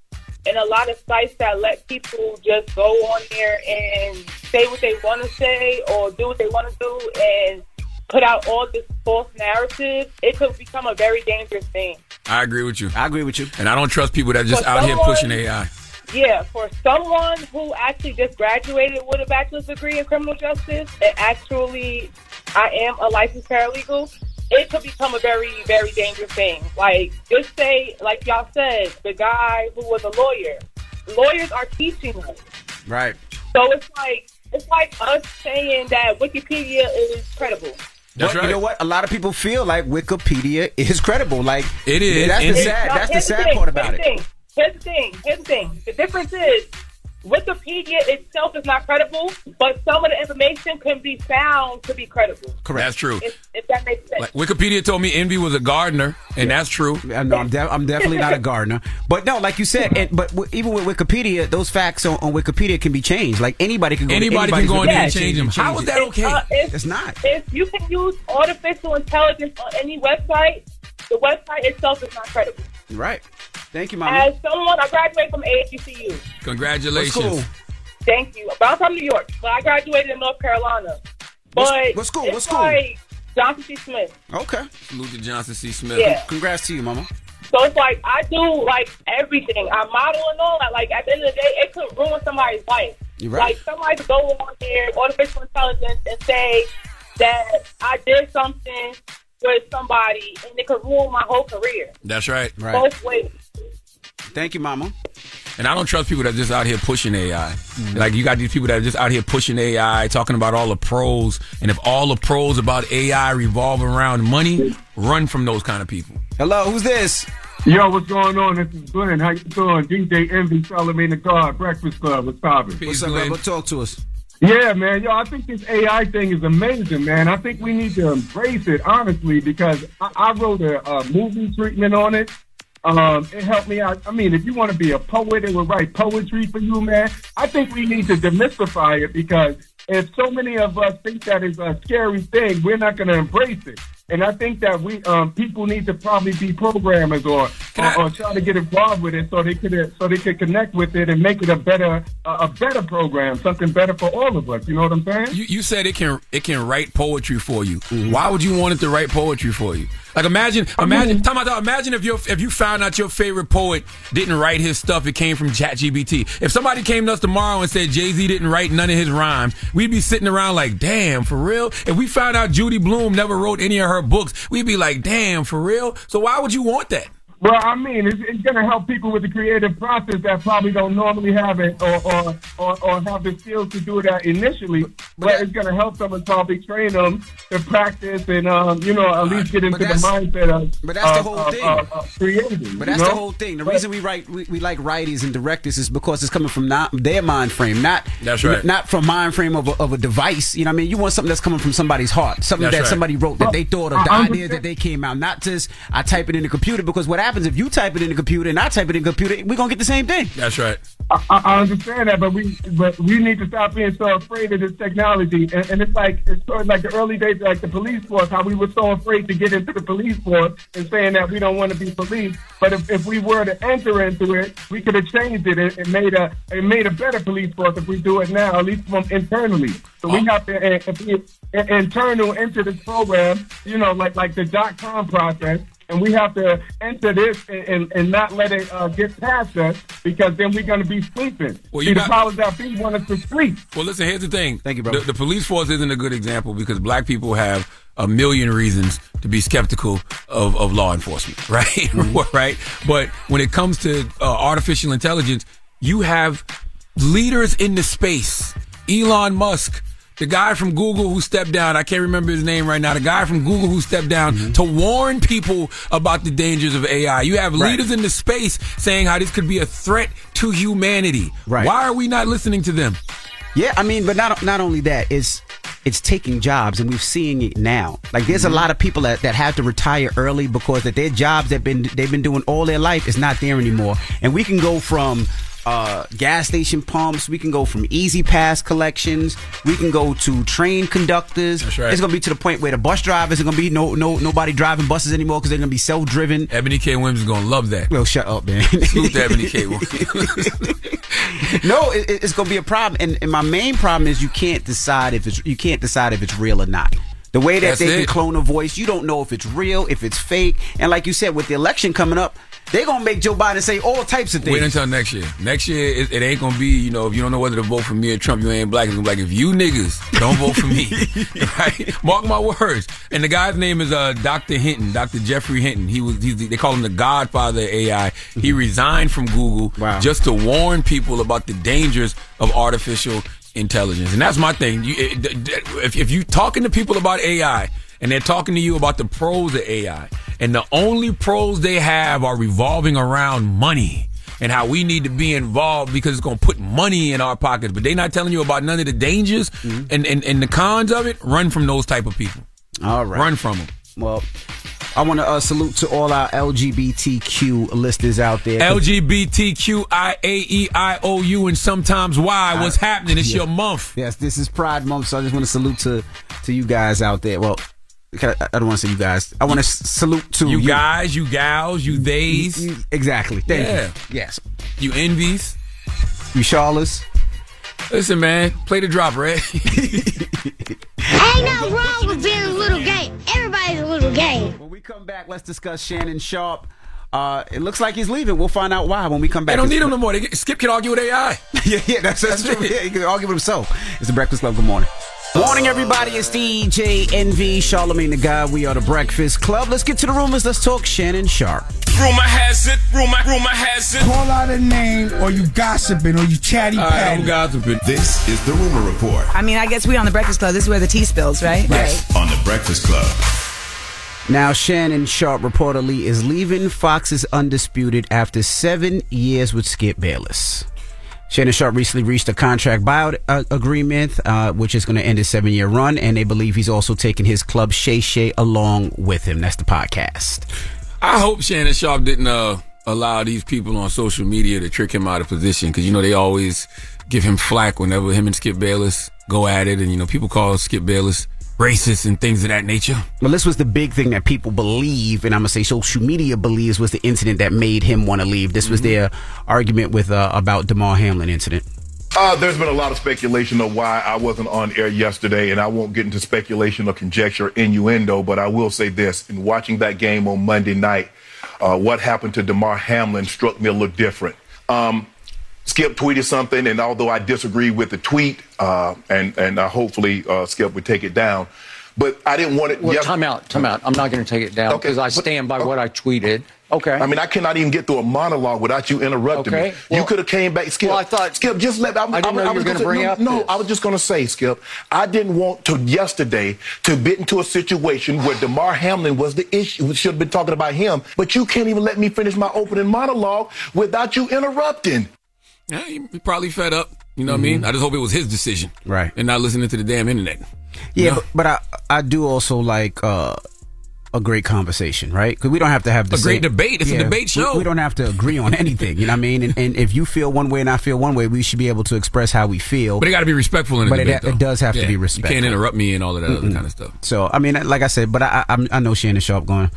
And a lot of sites that let people just go on there and say what they want to say or do what they want to do and put out all this false narrative, it could become a very dangerous thing. I agree with you. I agree with you. And I don't trust people that just For out here pushing AI. Yeah, for someone who actually just graduated with a bachelor's degree in criminal justice and actually I am a licensed paralegal, it could become a very, very dangerous thing. Like, just say, like y'all said, the guy who was a lawyer. Lawyers are teaching us. Right. So it's like it's like us saying that Wikipedia is credible. That's right. You know what? A lot of people feel like Wikipedia is credible. Like It is. That's the sad. That's the sad thing, part about here's it. thing, Here's the thing. Here's the thing. The difference is Wikipedia itself is not credible, but some of the information can be found to be credible. Correct. That's true. If, if that makes sense. Like Wikipedia told me Envy was a gardener, and that's true. I know, I'm, de- I'm definitely not a gardener, but no, like you said, and, but w- even with Wikipedia, those facts on, on Wikipedia can be changed. Like anybody can go. to Anybody can go in there and change them. How is that okay? Uh, if, It's not. If you can use artificial intelligence on any website, the website itself is not credible. Right. Thank you, Mama. As someone, I graduated from AHBCU. Congratulations. What school? Thank you. But I'm from New York, but I graduated in North Carolina. But What- what school? What school? Like Johnson C. Smith. Okay. Salute to Johnson C. Smith. Yeah. Congrats to you, Mama. So it's like I do like everything. I model and all that. Like at the end of the day, it could ruin somebody's life. You're right. Like somebody could go on there, artificial intelligence, and say that I did something with somebody, and it could ruin my whole career. That's right. right. Both ways. Thank you, Mama. And I don't trust people that are just out here pushing AI. Mm-hmm. Like you got these people that are just out here pushing AI, talking about all the pros. And if all the pros about AI revolve around money, run from those kind of people. Hello, who's this? Yo, what's going on? This is Glenn. How you doing? DJ Envy, Charlamagne the God, Breakfast Club. What's poppin'? What's up, brother? Talk to us. Yeah, man. Yo, I think this AI thing is amazing, man. I think we need to embrace it, honestly, because I, I wrote a, a movie treatment on it. Um, it helped me out. I mean, if you want to be a poet, it will write poetry for you, man. I think we need to demystify it because if so many of us think that is a scary thing, we're not going to embrace it. And I think that we um, people need to probably be programmers or, or, or try to get involved with it so they could so they could connect with it and make it a better a, a better program, something better for all of us. You know what I'm saying? You, you said it can it can write poetry for you. Why would you want it to write poetry for you? Like imagine imagine time out, imagine if you if you found out your favorite poet didn't write his stuff, it came from ChatGPT. If somebody came to us tomorrow and said Jay Z didn't write none of his rhymes, we'd be sitting around like, damn, for real. If we found out Judy Blume never wrote any of her books, we'd be like, damn, for real. So why would you want that? Well, I mean, it's, it's going to help people with the creative process that probably don't normally have it or or, or, or have the skills to do that initially. But, it's going to help them and probably train them to practice and, um, you know, at least get into the mindset of, But that's the whole of- thing. of- of creating. But you that's the whole thing. The But- reason we write we, we like writers and directors is because it's coming from not their mind frame, not That's right. not from mind frame of a, of a device. You know, what I mean, you want something that's coming from somebody's heart, something That's that right. somebody wrote that they thought of, the I idea that they came out, not just I type it in the computer. Because what happens if you type it in the computer and I type it in the computer, we're gonna get the same thing. That's right. I, I understand that, but we but we need to stop being so afraid of this technology. And, and it's like it's sort of like the early days, like the police force, how we were so afraid to get into the police force and saying that we don't want to be police. But if, if we were to enter into it, we could have changed it and, and made a and made a better police force if we do it now, at least from internally. So we have to be internal into this program, you know, like like the dot com process and we have to enter this and, and, and not let it uh, get past us because then we're going to be sleeping. Well, See, you the powers that be want us to sleep. Well, listen, here's the thing. Thank you, bro. The, the police force isn't a good example because black people have a million reasons to be skeptical of, of law enforcement, *laughs* right? Mm-hmm. *laughs* right? But when it comes to uh, artificial intelligence, you have leaders in the space. Elon Musk the guy from Google who stepped down, I can't remember his name right now, the guy from Google who stepped down to warn people about the dangers of AI. You have Right. leaders in the space saying how this could be a threat to humanity. Right. Why are we not listening to them? Yeah, I mean, but not not only that, it's it's taking jobs, and we're seeing it now. Like, there's Mm-hmm. a lot of people that, that have to retire early because that their jobs that been they've been doing all their life is not there anymore. And we can go from uh, gas station pumps, we can go from E-ZPass collections, we can go to train conductors. That's right. It's gonna be to the point where the bus drivers are gonna be no no nobody driving buses anymore because they're gonna be self driven. Ebony K. Williams is gonna love that. Well, shut up, man. Salute Ebony K. *laughs* No, it, it's going to be a problem, and, and my main problem is you can't decide if it's you can't decide if it's real or not. The way that That's they it. can clone a voice, you don't know if it's real, if it's fake, and like you said, with the election coming up, they're gonna make Joe Biden say all types of things. Wait until next year. Next year, it, it ain't gonna be, you know, if you don't know whether to vote for me or Trump, you ain't black. It's gonna be like, if you niggas don't vote for me, *laughs* right? Mark my words. And the guy's name is uh, Dr. Hinton, Dr. Geoffrey Hinton. He was, he's the, they call him the godfather of AI. He resigned from Google just to warn people about the dangers of artificial intelligence. And that's my thing. You, it, d- d- if, if you talking to people about AI and they're talking to you about the pros of AI, and the only pros they have are revolving around money and how we need to be involved because it's going to put money in our pockets, but they're not telling you about none of the dangers and, and, and the cons of it, run from those type of people. All right, Run from them. Well, I want to uh, salute to all our LGBTQ listeners out there. LGBTQIAEIOU and sometimes Y. What's happening? It's your month. Yes, this is Pride Month, so I just want to salute to to you guys out there. Well, I, I don't want to say you guys. I want to salute to You guys, you gals, you theys. Exactly. Thank Yeah. you. Yes. You envies. You Charlas. Listen, man, play the drop, Red. *laughs* Ain't nothing wrong with being a little gay. Everybody's a little gay. When we come back, let's discuss Shannon Sharpe. Uh, it looks like he's leaving. We'll find out why when we come back. They don't need him no more. They get, Skip can argue with AI. *laughs* yeah, yeah, that's, that's true. Yeah, he can argue with himself. It's the Breakfast Club. Good morning. Morning, everybody. It's DJ Envy, Charlamagne the God. We are the Breakfast Club. Let's get to the rumors. Let's talk Shannon Sharpe. Rumor has it, rumor, rumor has it. Call out a name or you gossiping or you chatty patty. gossiping. This is the Rumor Report I mean, I guess we on the Breakfast Club. This is where the tea spills, right? on the Breakfast Club. Now, Shannon Sharpe reportedly is leaving Fox's Undisputed after seven years with Skip Bayless. Shannon Sharpe recently reached a contract buyout uh, agreement, uh, which is going to end his seven year run, and they believe he's also taking his club Shay Shay along with him. That's the podcast. I hope Shannon Sharpe didn't uh, allow these people on social media to trick him out of position because you know they always give him flack whenever him and Skip Bayless go at it, and you know people call Skip Bayless racist and things of that nature. Well, this was the big thing that people believe, and I'm gonna say social media believes was the incident that made him want to leave. This was their argument with uh, about Damar Hamlin incident. Uh, there's been a lot of speculation of why I wasn't on air yesterday, and I won't get into speculation or conjecture or innuendo, but I will say this. In watching that game on Monday night, uh, what happened to Damar Hamlin struck me a little different. Um, Skip tweeted something, and although I disagree with the tweet, uh, and, and uh, hopefully uh, Skip would take it down, but I didn't want it. Well, yes- time out, time out. I'm not going to take it down Okay, because I stand by what I tweeted. Okay. I mean, I cannot even get through a monologue without you interrupting Okay, me. well- you could have came back, Skip. Well, I thought- Skip, just let. I know you were was gonna say- bring no, up No, this. I was just going to say, Skip. I didn't want to yesterday to get into a situation where Damar Hamlin was the issue. We should have been talking about him, but you can't even let me finish my opening monologue without you interrupting. Yeah, he probably fed up. You know what I mean? I just hope it was his decision, Right. and not listening to the damn internet. Yeah, but, but I I do also like uh, a great conversation, right? Because we don't have to have the A great debate. It's a debate show. We, don't have to agree on anything. You know what I mean? And, and if you feel one way and I feel one way, we should be able to express how we feel. But it got to be respectful in a But debate. it, it does have Yeah, to be respectful. You can't interrupt me and all of that other Mm-mm. kind of stuff. So I mean, like I said, but I I, I know Shannon Sharpe going.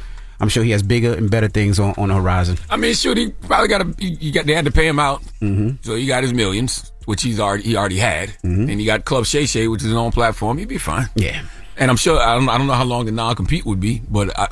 I'm sure he has bigger and better things on, on the horizon. I mean, shoot, he probably got a. You got they had to pay him out, Mm-hmm. so he got his millions, which he's already he already had, and he got Club Shay Shay, which is his own platform. He'd be fine. Yeah, and I'm sure I don't I don't know how long the non compete would be, but I,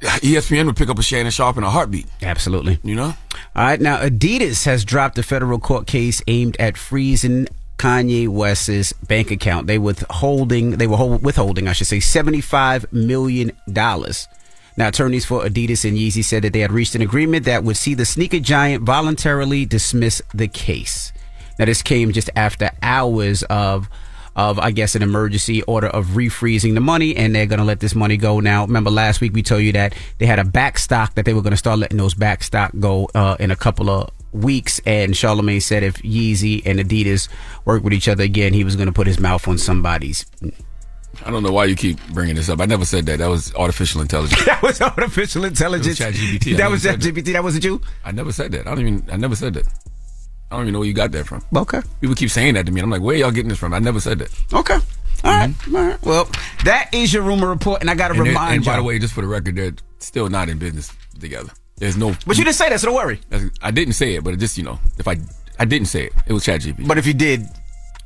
ESPN would pick up a Shannon Sharpe in a heartbeat. Absolutely. You know. All right, now Adidas has dropped a federal court case aimed at freezing Kanye West's bank account. They withholding, they were hold, withholding, I should say, seventy-five million dollars. Now, attorneys for Adidas and Yeezy said that they had reached an agreement that would see the sneaker giant voluntarily dismiss the case. Now, this came just after hours of of, I guess, an emergency order of refreezing the money, and they're going to let this money go now. Remember last week we told you that they had a back stock that they were going to start letting those back stock go uh, in a couple of weeks, and Charlamagne said if Yeezy and Adidas work with each other again, he was going to put his mouth on somebody's. I don't know why you keep bringing this up. I never said that. That was artificial intelligence. *laughs* that was artificial intelligence. That was ChatGPT. That was never said ChatGPT. That wasn't you. I never said that. I don't even. I never said that. I don't even know where you got that from. Okay. People keep saying that to me. I'm like, where y'all getting this from? I never said that. Okay. All right. Mm-hmm. All right. Well, that is your rumor report, and I got to And, they're- remind and you. by the way, just for the record, they're still not in business together. There's no. But you didn't say that, so don't worry. I didn't say it, but it just you know, if I I didn't say it, it was ChatGPT. But if you did,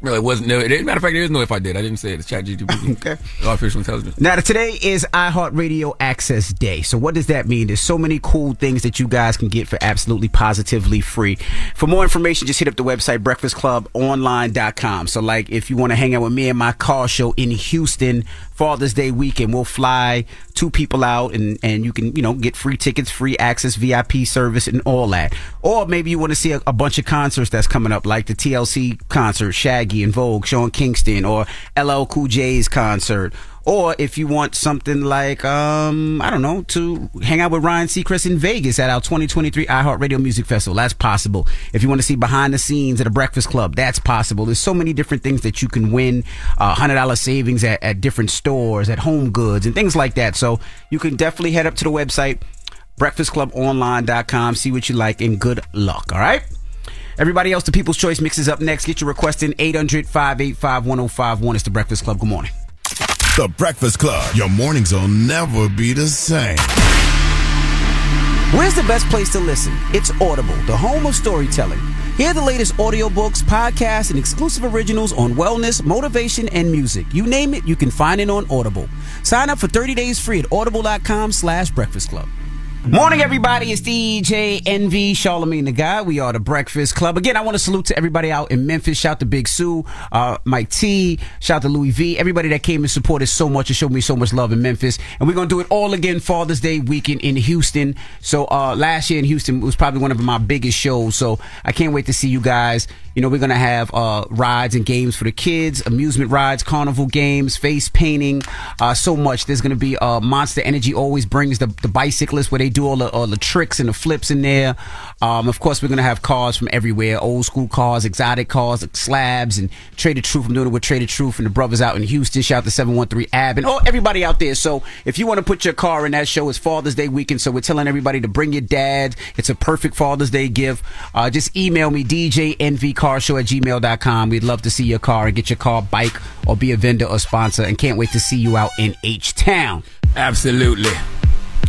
well, it wasn't. No, it, matter of fact, there is no if I did. I didn't say it. It's ChatGPT. *laughs* okay. Artificial intelligence. Now, today is iHeartRadio Access Day. So, what does that mean? There's so many cool things that you guys can get for absolutely positively free. For more information, just hit up the website breakfastclubonline.com. So, like, if you want to hang out with me and my car show in Houston, Father's Day weekend, we'll fly two people out and, and you can, you know, get free tickets, free access, VIP service, and all that. Or maybe you want to see a, a bunch of concerts that's coming up, like the TLC concert, Shaggy En Vogue, Sean Kingston, or LL Cool J's concert. Or if you want something like, um, I don't know, to hang out with Ryan Seacrest in Vegas at our 2023 iHeartRadio Music Festival, that's possible. If you want to see behind the scenes at a Breakfast Club, that's possible. There's so many different things that you can win. Uh, $100 savings at, at different stores, at Home Goods, and things like that. So you can definitely head up to the website, breakfastclubonline.com, see what you like, and good luck, all right? Everybody else, the People's Choice Mix is up next. Get your request in 800 585 1051. It's the Breakfast Club. Good morning. The Breakfast Club. Your mornings will never be the same. Where's the best place to listen? It's Audible, the home of storytelling. Hear the latest audiobooks, podcasts, and exclusive originals on wellness, motivation, and music. You name it, you can find it on Audible. Sign up for 30 days free at audible.com slash breakfast club. Morning, everybody. It's DJ Envy Charlamagne the God. We are the Breakfast Club. Again, I want to salute to everybody out in Memphis. Shout to Big Sue, uh, Mike T. Shout to Louis V. Everybody that came and supported so much and showed me so much love in Memphis. And we're going to do it all again Father's Day weekend in Houston. So uh, last year in Houston was probably one of my biggest shows. So I can't wait to see you guys. You know, we're going to have uh, rides and games for the kids, amusement rides, carnival games, face painting, uh, so much. There's going to be uh, Monster Energy always brings the, the bicyclists where they do all the, all the tricks and the flips in there. Um, of course, we're to have cars from everywhere old school cars, exotic cars, like slabs, and Trader Truth. I'm doing it with Trader Truth and the brothers out in Houston. Shout out to 713 Ab and oh, everybody out there. So if you want to put your car in that show, it's Father's Day weekend. So we're telling everybody to bring your dad. It's a perfect Father's Day gift. Uh, just email me, DJNVCarshow at gmail.com. We'd love to see your car and get your car, bike, or be a vendor or sponsor. And can't wait to see you out in H Town. Absolutely.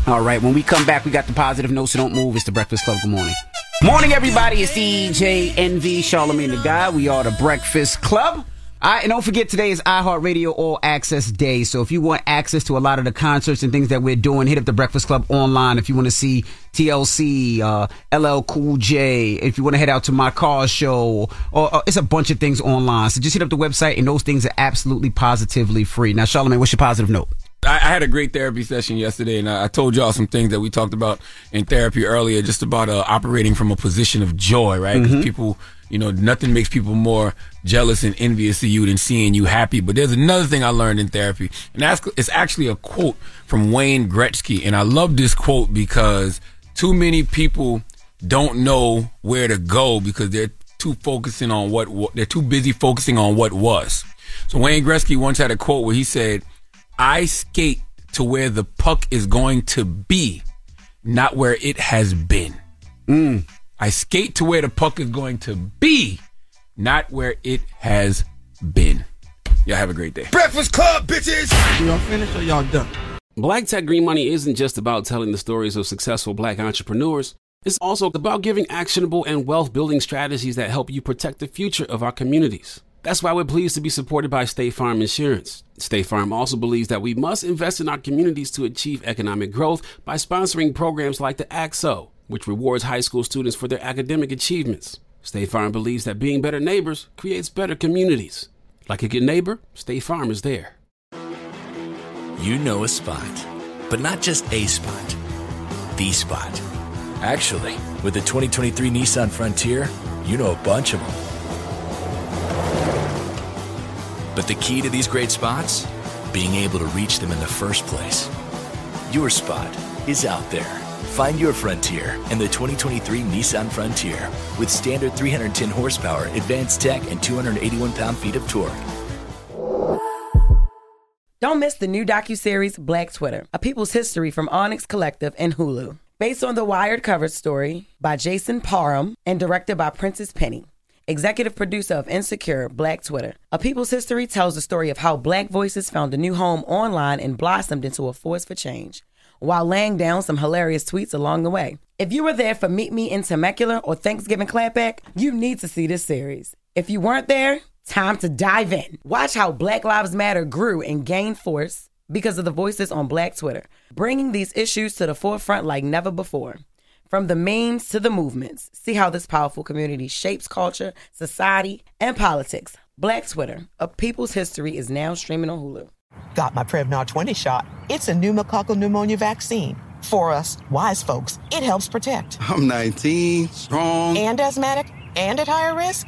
All right, when we come back, we got the positive notes, so don't move. It's the Breakfast Club. Good morning. Morning, everybody. It's DJ Envy Charlamagne the God. We are the Breakfast Club. Right, and don't forget today is iHeartRadio All Access Day. So if you want access to a lot of the concerts and things that we're doing, hit up the Breakfast Club online. If you want to see TLC, uh, LL Cool J, if you want to head out to my car show, or, or it's a bunch of things online. So just hit up the website, and those things are absolutely positively free. Now, Charlamagne, what's your positive note? I, I had a great therapy session yesterday, and I, told y'all some things that we talked about in therapy earlier, just about uh, operating from a position of joy, right? Because Mhm. people, you know, nothing makes people more jealous and envious of you than seeing you happy. But there's another thing I learned in therapy, and that's it's actually a quote from Wayne Gretzky, and I love this quote because too many people don't know where to go because they're too focusing on what they're too busy focusing on what was. So Wayne Gretzky once had a quote where he said, "I skate to where the puck is going to be, not where it has been." Mm. I skate to where the puck is going to be, not where it has been. Y'all have a great day. Breakfast Club, bitches! Y'all finished or y'all done? Black Tech Green Money isn't just about telling the stories of successful black entrepreneurs. It's also about giving actionable and wealth building strategies that help you protect the future of our communities. That's why we're pleased to be supported by State Farm Insurance. State Farm also believes that we must invest in our communities to achieve economic growth by sponsoring programs like the ACT-SO, which rewards high school students for their academic achievements. State Farm believes that being better neighbors creates better communities. Like a good neighbor, State Farm is there. You know a spot, but not just a spot, the spot. Actually, with the 2023 Nissan Frontier, you know a bunch of them. But the key to these great spots? Being able to reach them in the first place. Your spot is out there. Find your frontier in the 2023 Nissan Frontier with standard 310 horsepower, advanced tech, and 281 pound feet of torque. Don't miss the new docuseries Black Twitter, a people's history from Onyx Collective and Hulu. Based on the Wired cover story by Jason Parham and directed by Prentice Penny. Executive producer of Insecure, Black Twitter. A People's History tells the story of how black voices found a new home online and blossomed into a force for change, while laying down some hilarious tweets along the way. If you were there for Meet Me in Temecula or Thanksgiving Clapback, you need to see this series. If you weren't there, time to dive in. Watch how Black Lives Matter grew and gained force because of the voices on Black Twitter, bringing these issues to the forefront like never before. From the memes to the movements, see how this powerful community shapes culture, society, and politics. Black Twitter, a people's history, is now streaming on Hulu. Got my Prevnar 20 shot. It's a pneumococcal pneumonia vaccine. For us, wise folks, it helps protect. I'm 19, strong, and asthmatic, and at higher risk.